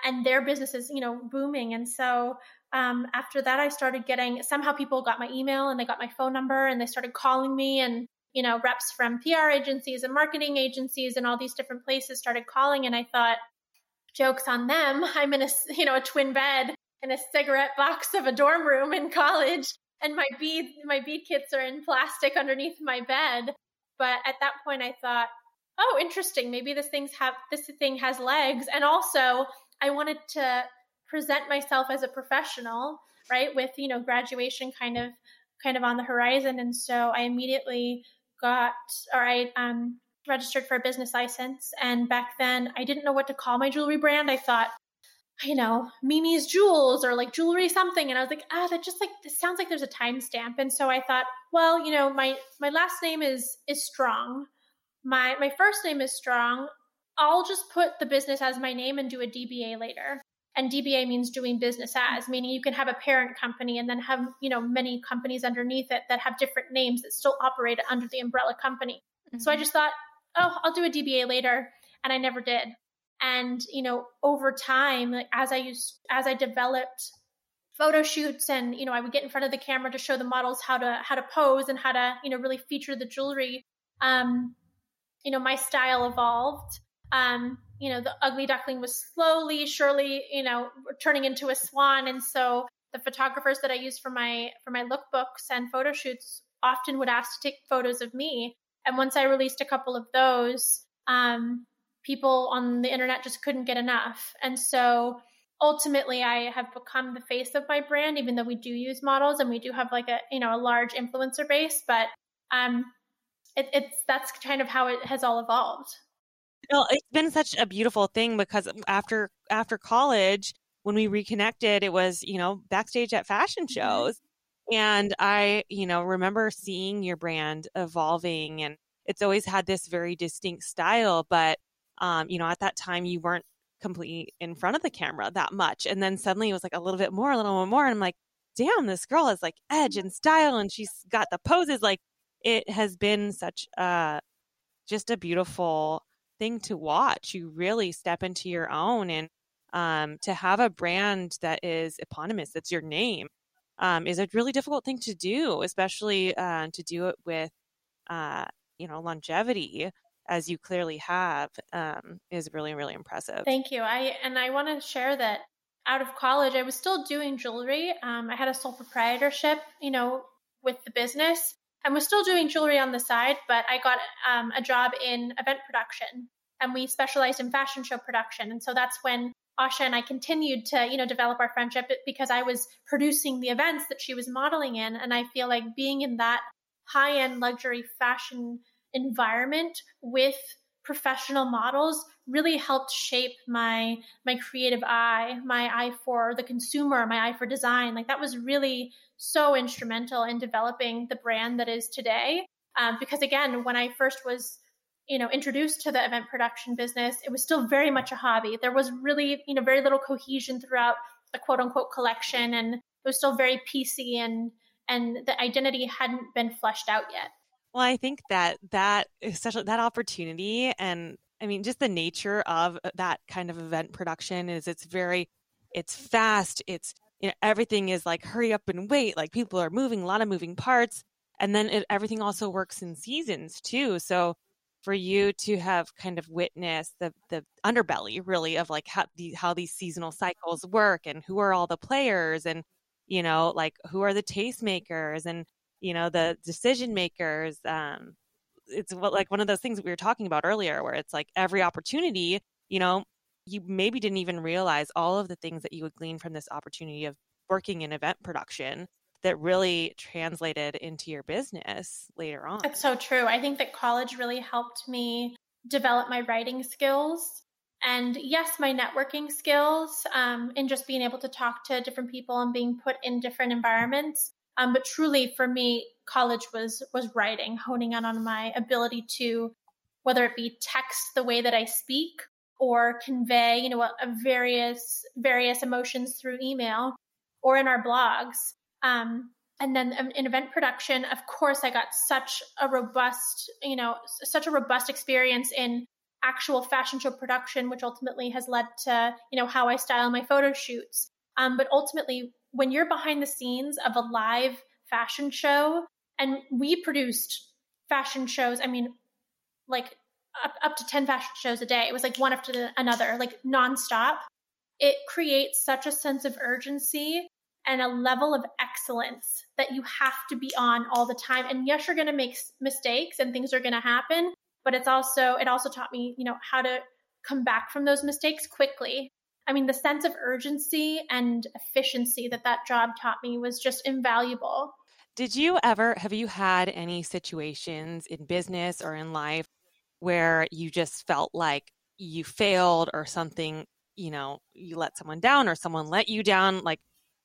[SPEAKER 3] and their businesses, you know, booming. And so um, after that, I started getting somehow people got my email and they got my phone number and they started calling me and you know reps from PR agencies and marketing agencies and all these different places started calling. And I thought jokes on them. I'm in a you know a twin bed in a cigarette box of a dorm room in college and my bead my bead kits are in plastic underneath my bed. But at that point I thought oh interesting. Maybe this thing's have this thing has legs. And also I wanted to present myself as a professional right with you know graduation kind of kind of on the horizon and so I immediately got or I um registered for a business license and back then I didn't know what to call my jewelry brand I thought you know, Mimi's Jewels or like jewelry something. And I was like, ah, that just like this sounds like there's a timestamp. And so I thought, well, you know, my my last name is is Strong. My my first name is Strong. I'll just put the business as my name and do a DBA later. And DBA means doing business as, meaning you can have a parent company and then have, you know, many companies underneath it that have different names that still operate under the umbrella company. Mm-hmm. So I just thought, oh, I'll do a DBA later. And I never did and you know over time as i used as i developed photo shoots and you know i would get in front of the camera to show the models how to how to pose and how to you know really feature the jewelry um you know my style evolved um you know the ugly duckling was slowly surely you know turning into a swan. And so the photographers that i used for my for my lookbooks and photo shoots often would ask to take photos of me. And once i released a couple of those um people on the internet just couldn't get enough. And so ultimately I have become the face of my brand, even though we do use models and we do have like a, you know, a large influencer base, but, um, it, it's, that's kind of how it has all evolved.
[SPEAKER 2] Well, it's been such a beautiful thing because after, after college, when we reconnected, it was, you know, backstage at fashion mm-hmm. shows. And I, you know, remember seeing your brand evolving and it's always had this very distinct style, but um, you know, at that time you weren't completely in front of the camera that much. And then suddenly it was like a little bit more, a little bit more. And I'm like, damn, this girl has like edge and style and she's got the poses. Like it has been such a, just a beautiful thing to watch. You really step into your own and um, to have a brand that is eponymous, that's your name, um, is a really difficult thing to do, especially uh, to do it with, uh, you know, longevity as you clearly have, um, is really, really impressive.
[SPEAKER 3] Thank you. I and I want to share that out of college, I was still doing jewelry. Um, I had a sole proprietorship, you know, with the business, and was still doing jewelry on the side. But I got um, a job in event production, and we specialized in fashion show production. And so that's when Asha and I continued to, you know, develop our friendship because I was producing the events that she was modeling in, and I feel like being in that high end luxury fashion environment with professional models really helped shape my my creative eye my eye for the consumer my eye for design. Like that was really so instrumental in developing the brand that is today. Um, because again when i first was you know introduced to the event production business it was still very much a hobby. There was really you know very little cohesion throughout the quote unquote collection and it was still very pc and and the identity hadn't been fleshed out yet
[SPEAKER 2] well, I think that that especially that opportunity and I mean just the nature of uh, that kind of event production is it's very it's fast, it's you know everything is like hurry up and wait, like people are moving, a lot of moving parts, and then it, everything also works in seasons too. So for you to have kind of witnessed the the underbelly really of like how the, how these seasonal cycles work and who are all the players and you know like who are the tastemakers and you know the decision makers um it's like one of those things we were talking about earlier where it's like every opportunity you know you maybe didn't even realize all of the things that you would glean from this opportunity of working in event production that really translated into your business later on.
[SPEAKER 3] That's so true. I think that college really helped me develop my writing skills and yes, my networking skills um, in just being able to talk to different people and being put in different environments. Um, but truly, for me, college was was writing, honing in on my ability to, whether it be text the way that I speak or convey, you know, a, a various various emotions through email or in our blogs. Um, and then um, in event production, of course, I got such a robust, you know, such a robust experience in actual fashion show production, which ultimately has led to, you know, how I style my photo shoots. Um, but ultimately, when you're behind the scenes of a live fashion show, and we produced fashion shows, I mean, like up, up to 10 fashion shows a day. It was like one after another, like nonstop. It creates such a sense of urgency and a level of excellence that you have to be on all the time. And yes, you're going to make mistakes and things are going to happen, but it's also, it also taught me, you know, how to come back from those mistakes quickly I mean, the sense of urgency and efficiency that that job taught me was just invaluable.
[SPEAKER 2] Did you ever, have you had any situations in business or in life where you just felt like you failed or something, you know, you let someone down or someone let you down, like,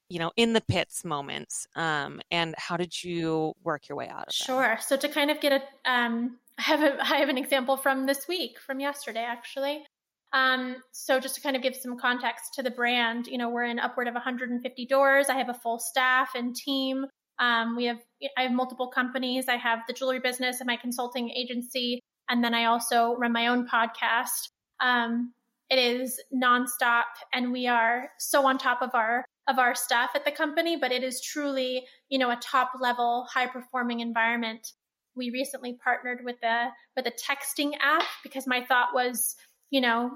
[SPEAKER 2] you know, in the pits moments? Um, and how did you work your way out of
[SPEAKER 3] sure. that? So to kind of get a, um, I have a, I have an example from this week, from yesterday actually. Um, so just to kind of give some context to the brand, you know, we're in upward of 150 doors. I have a full staff and team. Um, we have, I have multiple companies. I have the jewelry business and my consulting agency. And then I also run my own podcast. Um, it is nonstop and we are so on top of our, of our stuff at the company, but it is truly, you know, a top level, high performing environment. We recently partnered with a with a texting app because my thought was, you know,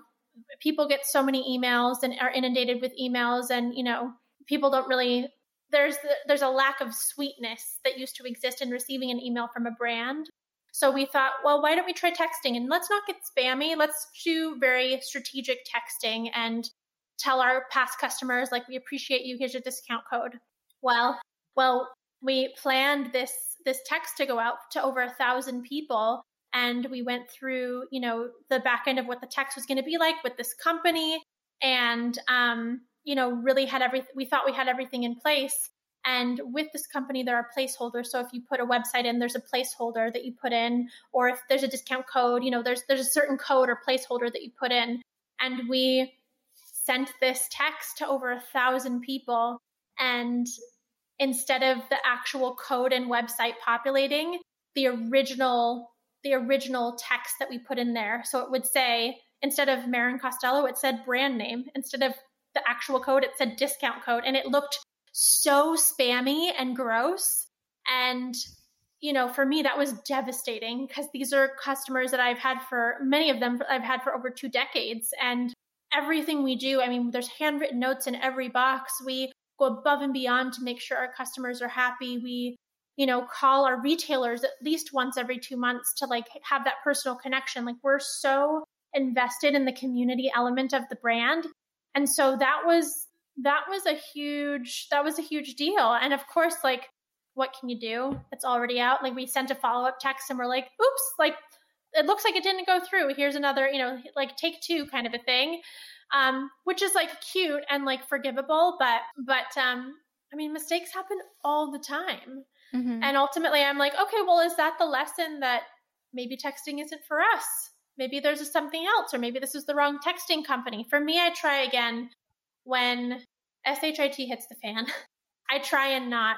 [SPEAKER 3] people get so many emails and are inundated with emails and, you know, people don't really there's there's a lack of sweetness that used to exist in receiving an email from a brand. So we thought, well, why don't we try texting and let's not get spammy. Let's do very strategic texting and tell our past customers like we appreciate you. Here's your discount code. Well, well, we planned this this text to go out to over a thousand people and we went through you know the back end of what the text was going to be like with this company and um, you know really had everything we thought we had everything in place. And with this company there are placeholders so if you put a website in there's a placeholder that you put in. Or if there's a discount code you know there's there's a certain code or placeholder that you put in. And we sent this text to over a thousand people. And instead of the actual code and website populating the original the original text that we put in there. So it would say instead of Marin Costello it said brand name. Instead of the actual code it said discount code. And it looked so spammy and gross. And you know for me that was devastating because these are customers that I've had for many of them I've had for over 2 decades. And everything we do, I mean, there's handwritten notes in every box. We go above and beyond to make sure our customers are happy. We, you know, call our retailers at least once every two months to like have that personal connection. Like we're so invested in the community element of the brand. And so that was that was a huge that was a huge deal. And of course, like what can you do? It's already out. Like we sent a follow-up text and we're like, oops, like it looks like it didn't go through. Here's another, you know, like take two kind of a thing. Um, which is like cute and like forgivable, but but um I mean mistakes happen all the time. Mm-hmm. And ultimately I'm like, okay, well is that the lesson that maybe texting isn't for us? Maybe there's something else or maybe this is the wrong texting company. For me I try again when SHIT hits the fan. I try and not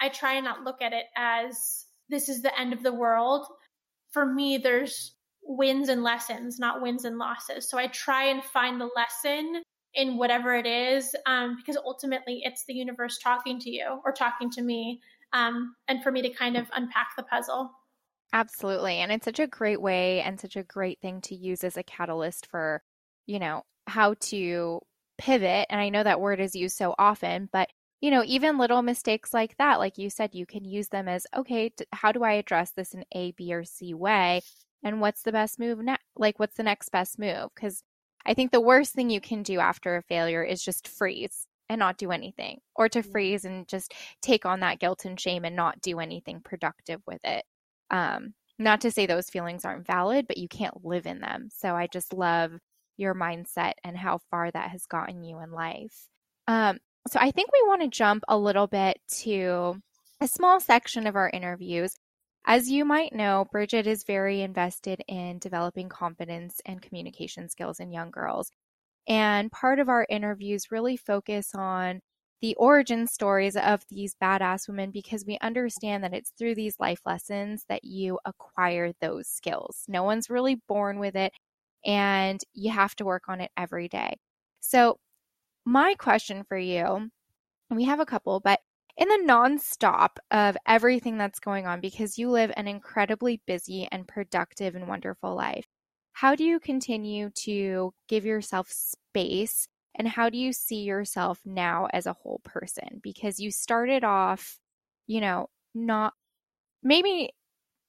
[SPEAKER 3] I try and not look at it as this is the end of the world for me, there's wins and lessons, not wins and losses. So I try and find the lesson in whatever it is, um, because ultimately it's the universe talking to you or talking to me, um, and for me to kind of unpack the puzzle.
[SPEAKER 4] Absolutely. And it's such a great way and such a great thing to use as a catalyst for, you know, how to pivot. And I know that word is used so often, but you know, even little mistakes like that, like you said, you can use them as okay, t- how do I address this in A, B, or C way? And what's the best move next? Like, what's the next best move? Because I think the worst thing you can do after a failure is just freeze and not do anything, or to freeze and just take on that guilt and shame and not do anything productive with it. Um, not to say those feelings aren't valid, but you can't live in them. So I just love your mindset and how far that has gotten you in life. Um, so I think we want to jump a little bit to a small section of our interviews. As you might know, Bridget is very invested in developing confidence and communication skills in young girls. And part of our interviews really focus on the origin stories of these badass women because we understand that it's through these life lessons that you acquire those skills. No one's really born with it, and you have to work on it every day. So, my question for you, we have a couple, but in the nonstop of everything that's going on, because you live an incredibly busy and productive and wonderful life, how do you continue to give yourself space? And how do you see yourself now as a whole person? Because you started off, you know, not maybe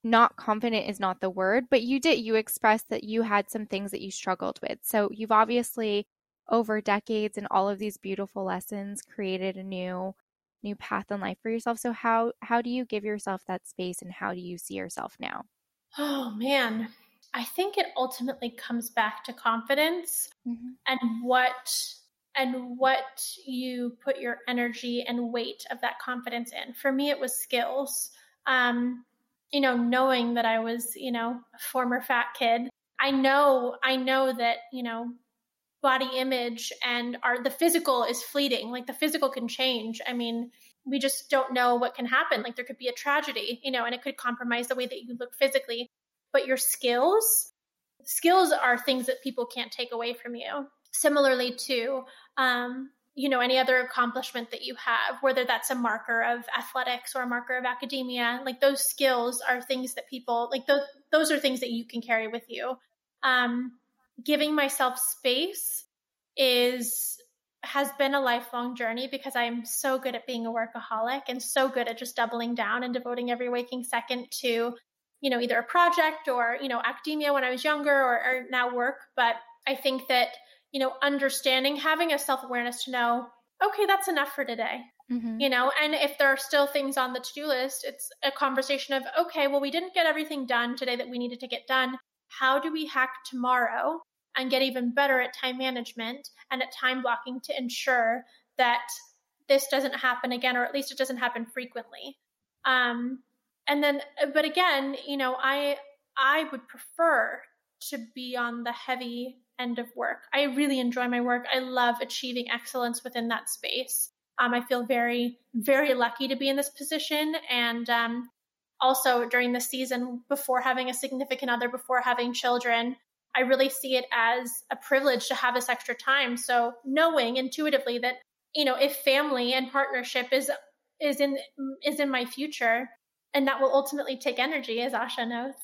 [SPEAKER 4] not confident is not the word, but you did, you expressed that you had some things that you struggled with. So you've obviously over decades and all of these beautiful lessons created a new new path in life for yourself so how how do you give yourself that space and how do you see yourself now
[SPEAKER 3] oh man i think it ultimately comes back to confidence mm-hmm. and what and what you put your energy and weight of that confidence in. For me it was skills. Um you know knowing that i was you know a former fat kid. I know i know that you know body image and our the physical is fleeting. Like the physical can change. I mean we just don't know what can happen. Like there could be a tragedy you know and it could compromise the way that you look physically but your skills skills are things that people can't take away from you. Similarly to um, you know any other accomplishment that you have whether that's a marker of athletics or a marker of academia like those skills are things that people like those those are things that you can carry with you. Um giving myself space is has been a lifelong journey because I'm so good at being a workaholic and so good at just doubling down and devoting every waking second to, you know, either a project or, you know, academia when I was younger or, or now work. But I think that, you know, understanding, having a self awareness to know, okay, that's enough for today. Mm-hmm. You know, and if there are still things on the to do list, it's a conversation of, okay, well, we didn't get everything done today that we needed to get done. How do we hack tomorrow and get even better at time management and at time blocking to ensure that this doesn't happen again, or at least it doesn't happen frequently. Um, and then, but again, you know, I I would prefer to be on the heavy end of work. I really enjoy my work. I love achieving excellence within that space. Um, I feel very, very lucky to be in this position. And um, also during the season, before having a significant other, before having children, I really see it as a privilege to have this extra time. So knowing intuitively that, you know, if family and partnership is is in is in my future and that will ultimately take energy, as Asha knows.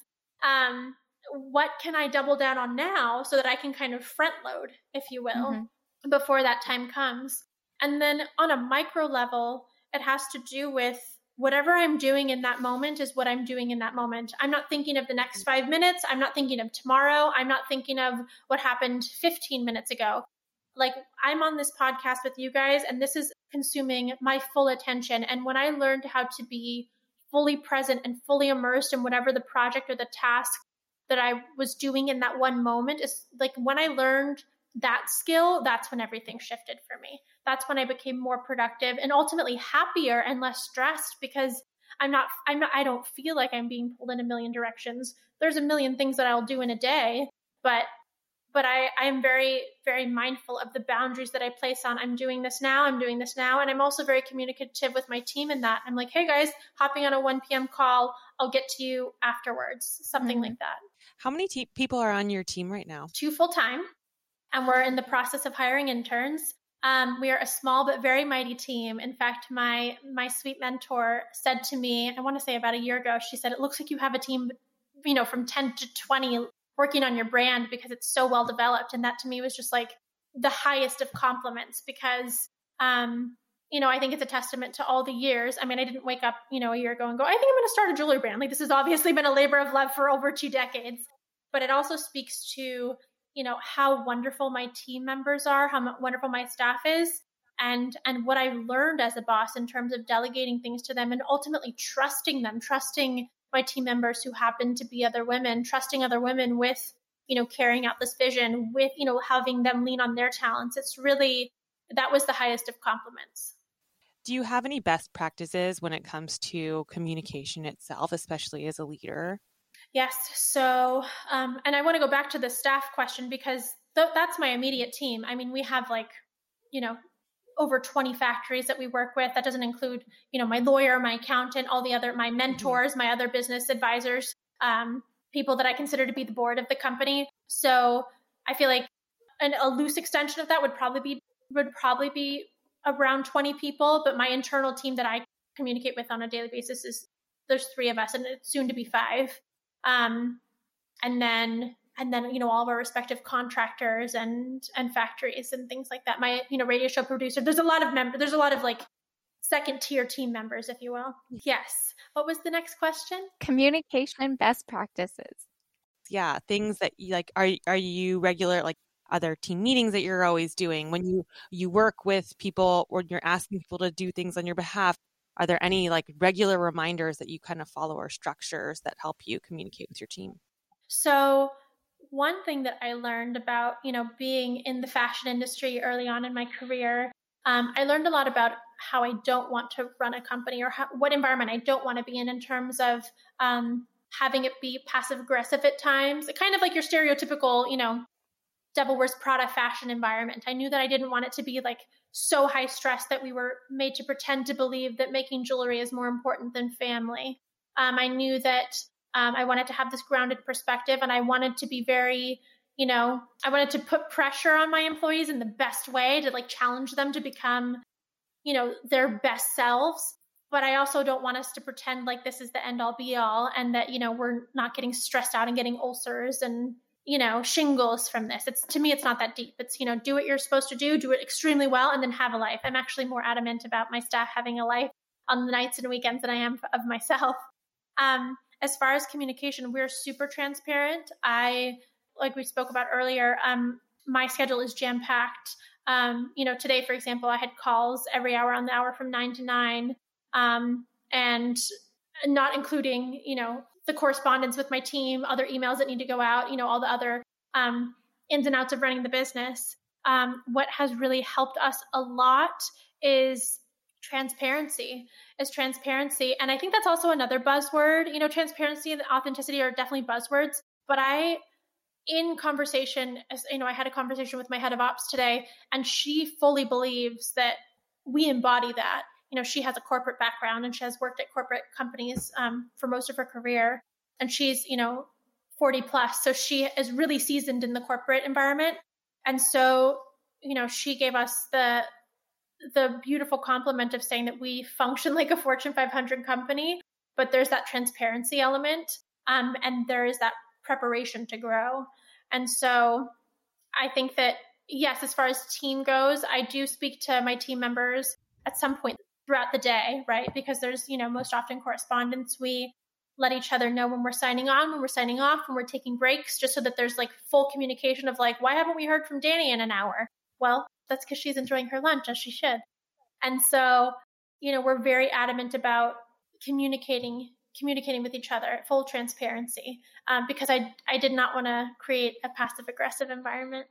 [SPEAKER 3] Um, what can I double down on now so that I can kind of front load, if you will, mm-hmm. before that time comes? And then on a micro level, it has to do with whatever I'm doing in that moment is what I'm doing in that moment. I'm not thinking of the next five minutes. I'm not thinking of tomorrow. I'm not thinking of what happened 15 minutes ago. Like I'm on this podcast with you guys, and this is consuming my full attention. And when I learned how to be fully present and fully immersed in whatever the project or the task that I was doing in that one moment is like when I learned that skill, that's when everything shifted for me. That's when I became more productive and ultimately happier and less stressed because I'm not, I'm not, I don't feel like I'm being pulled in a million directions. There's a million things that I'll do in a day, but, but I, I'm very, very mindful of the boundaries that I place on. I'm doing this now. I'm doing this now. And I'm also very communicative with my team in that. I'm like, Hey guys, hopping on a 1 p.m. call. I'll get to you afterwards. Something mm-hmm. like that.
[SPEAKER 2] How many te- people are on your team right now?
[SPEAKER 3] Two full time and we're in the process of hiring interns. Um, we are a small but very mighty team. In fact, my my sweet mentor said to me, I want to say about a year ago, she said, "It looks like you have a team, you know, from ten to twenty working on your brand because it's so well developed." And that to me was just like the highest of compliments because, um, you know, I think it's a testament to all the years. I mean, I didn't wake up, you know, a year ago and go, "I think I'm going to start a jewelry brand." Like this has obviously been a labor of love for over two decades, but it also speaks to you know how wonderful my team members are how wonderful my staff is and and what I've learned as a boss in terms of delegating things to them and ultimately trusting them trusting my team members who happen to be other women trusting other women with you know carrying out this vision with you know having them lean on their talents it's really that was the highest of compliments
[SPEAKER 2] do you have any best practices when it comes to communication itself especially as a leader
[SPEAKER 3] Yes. So, um, and I want to go back to the staff question because th- that's my immediate team. I mean, we have like, you know, over 20 factories that we work with. That doesn't include, you know, my lawyer, my accountant, all the other, my mentors, my other business advisors, um, people that I consider to be the board of the company. So I feel like an, a loose extension of that would probably be, would probably be around 20 people. But my internal team that I communicate with on a daily basis is there's three of us and it's soon to be five. Um, and then and then you know all of our respective contractors and and factories and things like that. My you know radio show producer. There's a lot of member. There's a lot of like second tier team members, if you will. Yes. What was the next question?
[SPEAKER 4] Communication best practices.
[SPEAKER 2] Yeah, things that you like. Are are you regular like other team meetings that you're always doing when you you work with people or you're asking people to do things on your behalf are there any like regular reminders that you kind of follow or structures that help you communicate with your team
[SPEAKER 3] so one thing that i learned about you know being in the fashion industry early on in my career um, i learned a lot about how i don't want to run a company or how, what environment i don't want to be in in terms of um, having it be passive aggressive at times kind of like your stereotypical you know devil wears prada fashion environment i knew that i didn't want it to be like so high stress that we were made to pretend to believe that making jewelry is more important than family. Um, I knew that um, I wanted to have this grounded perspective and I wanted to be very, you know, I wanted to put pressure on my employees in the best way to like challenge them to become, you know, their best selves. But I also don't want us to pretend like this is the end all be all and that, you know, we're not getting stressed out and getting ulcers and, you know, shingles from this. It's to me, it's not that deep. It's, you know, do what you're supposed to do, do it extremely well, and then have a life. I'm actually more adamant about my staff having a life on the nights and weekends than I am of myself. Um, as far as communication, we're super transparent. I, like we spoke about earlier, um, my schedule is jam packed. Um, you know, today, for example, I had calls every hour on the hour from nine to nine, um, and not including, you know, the correspondence with my team, other emails that need to go out, you know, all the other um, ins and outs of running the business. Um, what has really helped us a lot is transparency is transparency. And i think that's also another buzzword you know transparency and authenticity are definitely buzzwords. But i in conversation as you know i had a conversation with my head of ops today and she fully believes that we embody that. You know she has a corporate background and she has worked at corporate companies um, for most of her career. And she's you know 40 plus so she is really seasoned in the corporate environment. And so you know she gave us the the beautiful compliment of saying that we function like a Fortune 500 company, but there's that transparency element, um, and there is that preparation to grow. And so, I think that yes, as far as team goes, I do speak to my team members at some point throughout the day, right? Because there's you know most often correspondence. We let each other know when we're signing on, when we're signing off, when we're taking breaks, just so that there's like full communication of like, why haven't we heard from Danny in an hour? Well, that's because she's enjoying her lunch as she should. And so, you know, we're very adamant about communicating communicating with each other at full transparency um, because I, I did not want to create a passive aggressive environment.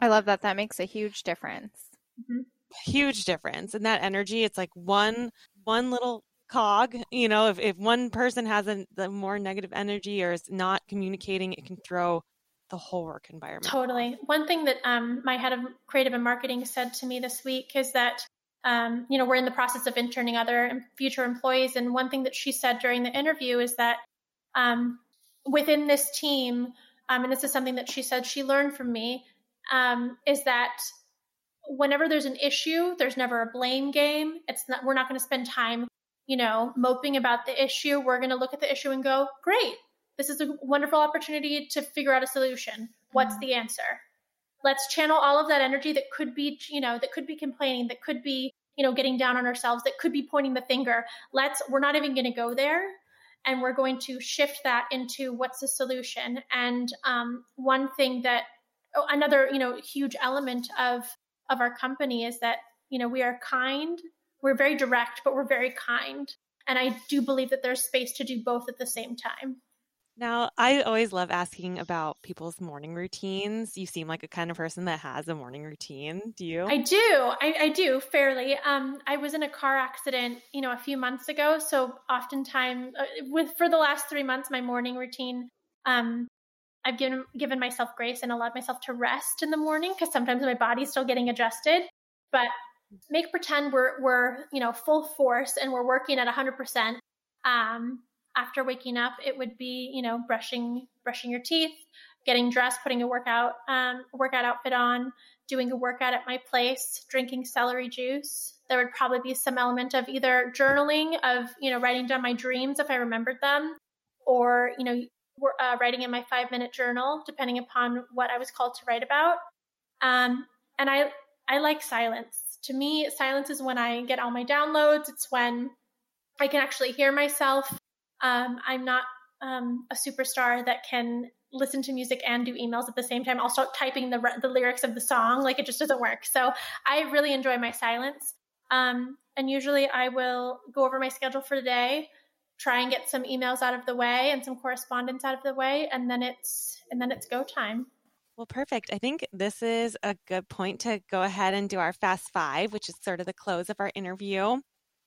[SPEAKER 4] I love that. That makes a huge difference.
[SPEAKER 2] Mm-hmm. Huge difference. And that energy, it's like one one little cog you know if, if one person has a the more negative energy or is not communicating it can throw the whole work environment.
[SPEAKER 3] Totally. One thing that um, my head of creative and marketing said to me this week is that, um, you know, we're in the process of interning other future employees. And one thing that she said during the interview is that um, within this team, um, and this is something that she said she learned from me, um, is that whenever there's an issue, there's never a blame game. It's not, we're not going to spend time, you know, moping about the issue. We're going to look at the issue and go, great, this is a wonderful opportunity to figure out a solution. What's mm-hmm. the answer? Let's channel all of that energy that could be, you know, that could be complaining, that could be, you know, getting down on ourselves, that could be pointing the finger. Let's, we're not even going to go there. And we're going to shift that into what's the solution. And um, one thing that, oh, another, you know, huge element of, of our company is that, you know, we are kind, we're very direct, but we're very kind. And I do believe that there's space to do both at the same time.
[SPEAKER 2] Now, I always love asking about people's morning routines. You seem like a kind of person that has a morning routine. Do you?
[SPEAKER 3] I do. I, I do fairly. Um, I was in a car accident, you know, a few months ago. So oftentimes, uh, with for the last three months, my morning routine, um, I've given given myself grace and allowed myself to rest in the morning because sometimes my body's still getting adjusted. But make pretend we're we're you know full force and we're working at 100 percent. Um, after waking up, it would be, you know, brushing brushing your teeth, getting dressed, putting a workout um, workout outfit on, doing a workout at my place, drinking celery juice. There would probably be some element of either journaling, of you know, writing down my dreams if I remembered them, or you know, uh, writing in my five minute journal, depending upon what I was called to write about. Um, and I I like silence. To me, silence is when I get all my downloads. It's when I can actually hear myself um, I'm not um, a superstar that can listen to music and do emails at the same time. I'll start typing the the lyrics of the song. Like it just doesn't work. So I really enjoy my silence. Um, and usually I will go over my schedule for the day, try and get some emails out of the way and some correspondence out of the way, and then it's and then it's go time.
[SPEAKER 2] Well, perfect. I think this is a good point to go ahead and do our fast five, which is sort of the close of our interview.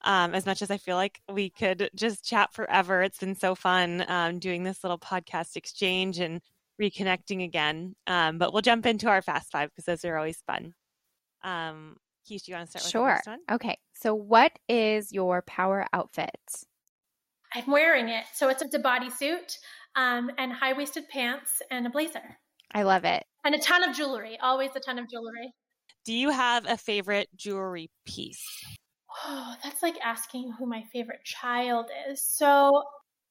[SPEAKER 2] Um, as much as I feel like we could just chat forever, it's been so fun um, doing this little podcast exchange and reconnecting again. Um, but we'll jump into our fast five because those are always fun. Um, Keish, do you want to start with
[SPEAKER 4] sure.
[SPEAKER 2] the one?
[SPEAKER 4] Okay. So, what is your power outfit?
[SPEAKER 3] I'm wearing it. So, it's a bodysuit um, and high waisted pants and a blazer.
[SPEAKER 4] I love it.
[SPEAKER 3] And a ton of jewelry, always a ton of jewelry.
[SPEAKER 2] Do you have a favorite jewelry piece?
[SPEAKER 3] Oh, that's like asking who my favorite child is. So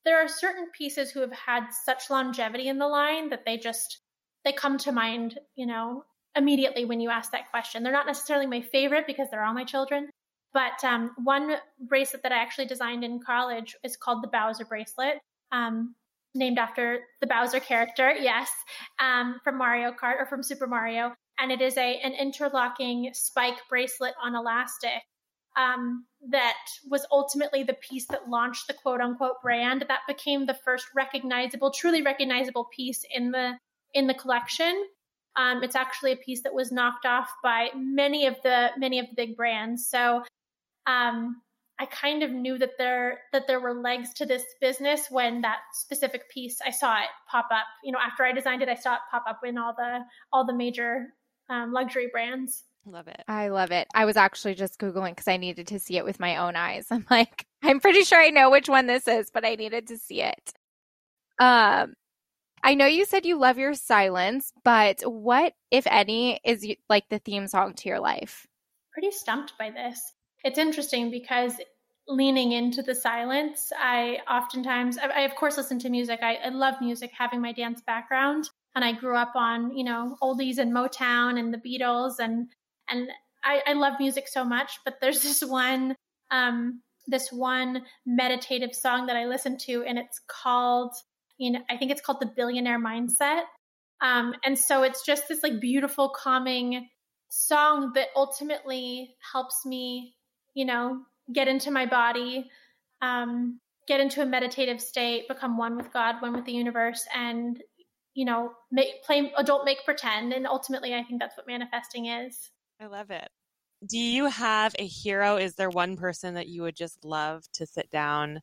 [SPEAKER 3] there are certain pieces who have had such longevity in the line that they just they come to mind, you know, immediately when you ask that question. They're not necessarily my favorite because they're all my children, but um, one bracelet that I actually designed in college is called the Bowser bracelet, um, named after the Bowser character, yes, um, from Mario Kart or from Super Mario. And it is a an interlocking spike bracelet on elastic um, that was ultimately the piece that launched the quote unquote brand. That became the first recognizable, truly recognizable piece in the in the collection. Um, it's actually a piece that was knocked off by many of the many of the big brands. So um, I kind of knew that there that there were legs to this business when that specific piece I saw it pop up. You know, after I designed it, I saw it pop up in all the all the major um, luxury brands.
[SPEAKER 2] Love it.
[SPEAKER 4] I love it. I was actually just Googling because I needed to see it with my own eyes. I'm like, I'm pretty sure I know which one this is, but I needed to see it. Um, I know you said you love your silence, but what, if any, is like the theme song to your life?
[SPEAKER 3] Pretty stumped by this. It's interesting because leaning into the silence, I oftentimes, I, I of course listen to music. I, I love music, having my dance background, and I grew up on you know oldies and Motown and the Beatles, and and I, I love music so much. But there's this one, um, this one meditative song that I listen to, and it's called you know, I think it's called the billionaire mindset. Um, and so it's just this like beautiful, calming song that ultimately helps me, you know, get into my body, um, get into a meditative state, become one with God, one with the universe, and you know, make play adult make pretend. And ultimately, I think that's what manifesting is.
[SPEAKER 2] I love it. Do you have a hero? Is there one person that you would just love to sit down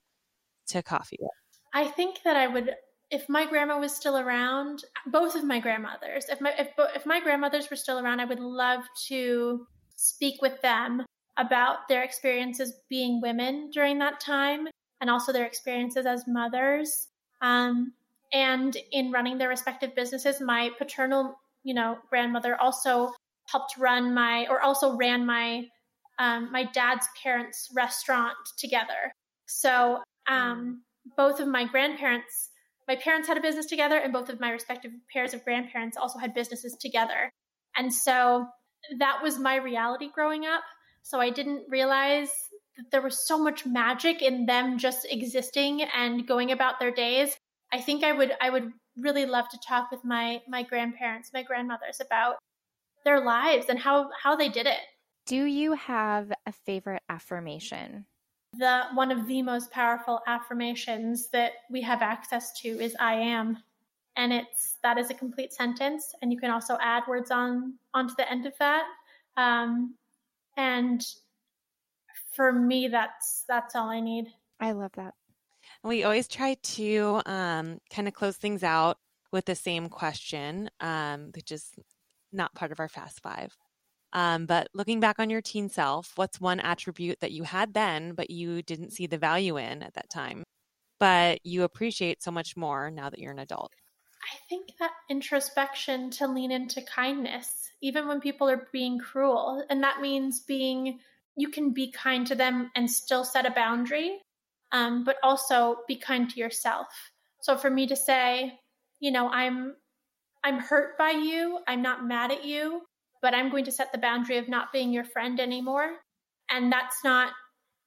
[SPEAKER 2] to coffee with?
[SPEAKER 3] I think that I would if my grandma was still around, both of my grandmothers, if my if, if my grandmothers were still around, I would love to speak with them about their experiences being women during that time and also their experiences as mothers. Um, and in running their respective businesses, my paternal, you know, grandmother also helped run my, or also ran my, um, my dad's parents' restaurant together. So um, both of my grandparents my parents had a business together, and both of my respective pairs of grandparents also had businesses together. And so that was my reality growing up. So I didn't realize that there was so much magic in them just existing and going about their days. I think I would I would really love to talk with my my grandparents, my grandmothers about their lives and how how they did it.
[SPEAKER 4] Do you have a favorite affirmation?
[SPEAKER 3] the one of the most powerful affirmations that we have access to is I am. And it's that is a complete sentence, and you can also add words on onto the end of that. Um, and for me, that's that's all I need.
[SPEAKER 4] I love that.
[SPEAKER 2] We always try to um, kind of close things out with the same question, um, which is not part of our Fast Five. Um, but looking back on your teen self, what's one attribute that you had then, but you didn't see the value in at that time, but you appreciate so much more now that you're an adult?
[SPEAKER 3] I think that introspection to lean into kindness, even when people are being cruel. And that means being, you can be kind to them and still set a boundary, um, but also be kind to yourself. So for me to say, you know, I'm, I'm hurt by you. I'm not mad at you but I'm going to set the boundary of not being your friend anymore. And that's not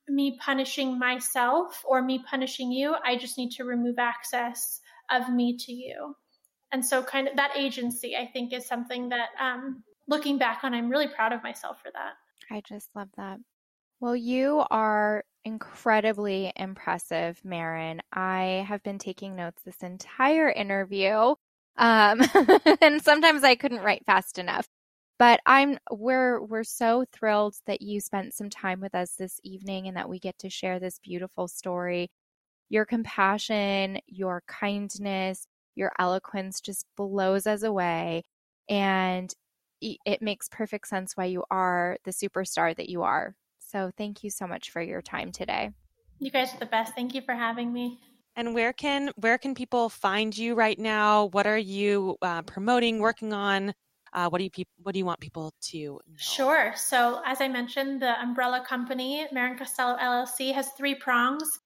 [SPEAKER 3] me punishing myself or me punishing you. I just need to remove access of me to you. And so, kind of that agency, I think, is something that um, looking back on, I'm really proud of myself for that.
[SPEAKER 4] I just love that. Well, you are incredibly impressive, Marin. I have been taking notes this entire interview. Um, and sometimes I couldn't write fast enough. But I'm we're we're so thrilled that you spent some time with us this evening and that we get to share this beautiful story. Your compassion, your kindness, your eloquence just blows us away and it makes perfect sense why you are the superstar that you are. So thank you so much for your time today.
[SPEAKER 3] You guys are the best. Thank you for having me.
[SPEAKER 2] And where can where can people find you right now? What are you uh, promoting, working on? Uh, what do you pe- what do you want people to know?
[SPEAKER 3] Sure. So as I mentioned, the umbrella company Marin Costello LLC has three prongs.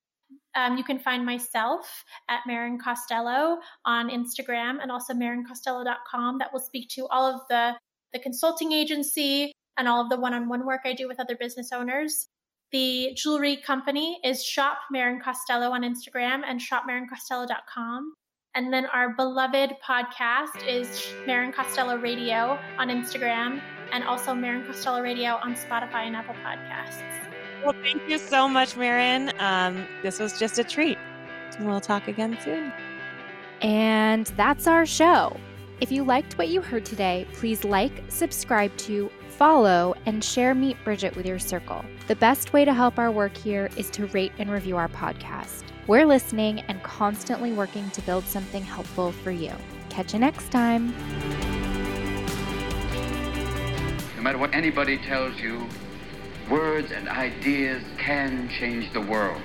[SPEAKER 3] Um, you can find myself at Marin Costello on Instagram and also marincostello.com. That will speak to all of the the consulting agency and all of the one-on-one work I do with other business owners. The jewelry company is Shop Marin Costello on Instagram and shopmarincostello.com. And then our beloved podcast is Marin Costello Radio on Instagram and also Marin Costello Radio on Spotify and Apple Podcasts.
[SPEAKER 2] Well, thank you so much, Marin. Um, this was just a treat. We'll talk again soon.
[SPEAKER 4] And that's our show. If you liked what you heard today, please like, subscribe to, follow, and share Meet Bridget with your circle. The best way to help our work here is to rate and review our podcast. We're listening and constantly working to build something helpful for you. Catch you next time.
[SPEAKER 5] No matter what anybody tells you, words and ideas can change the world.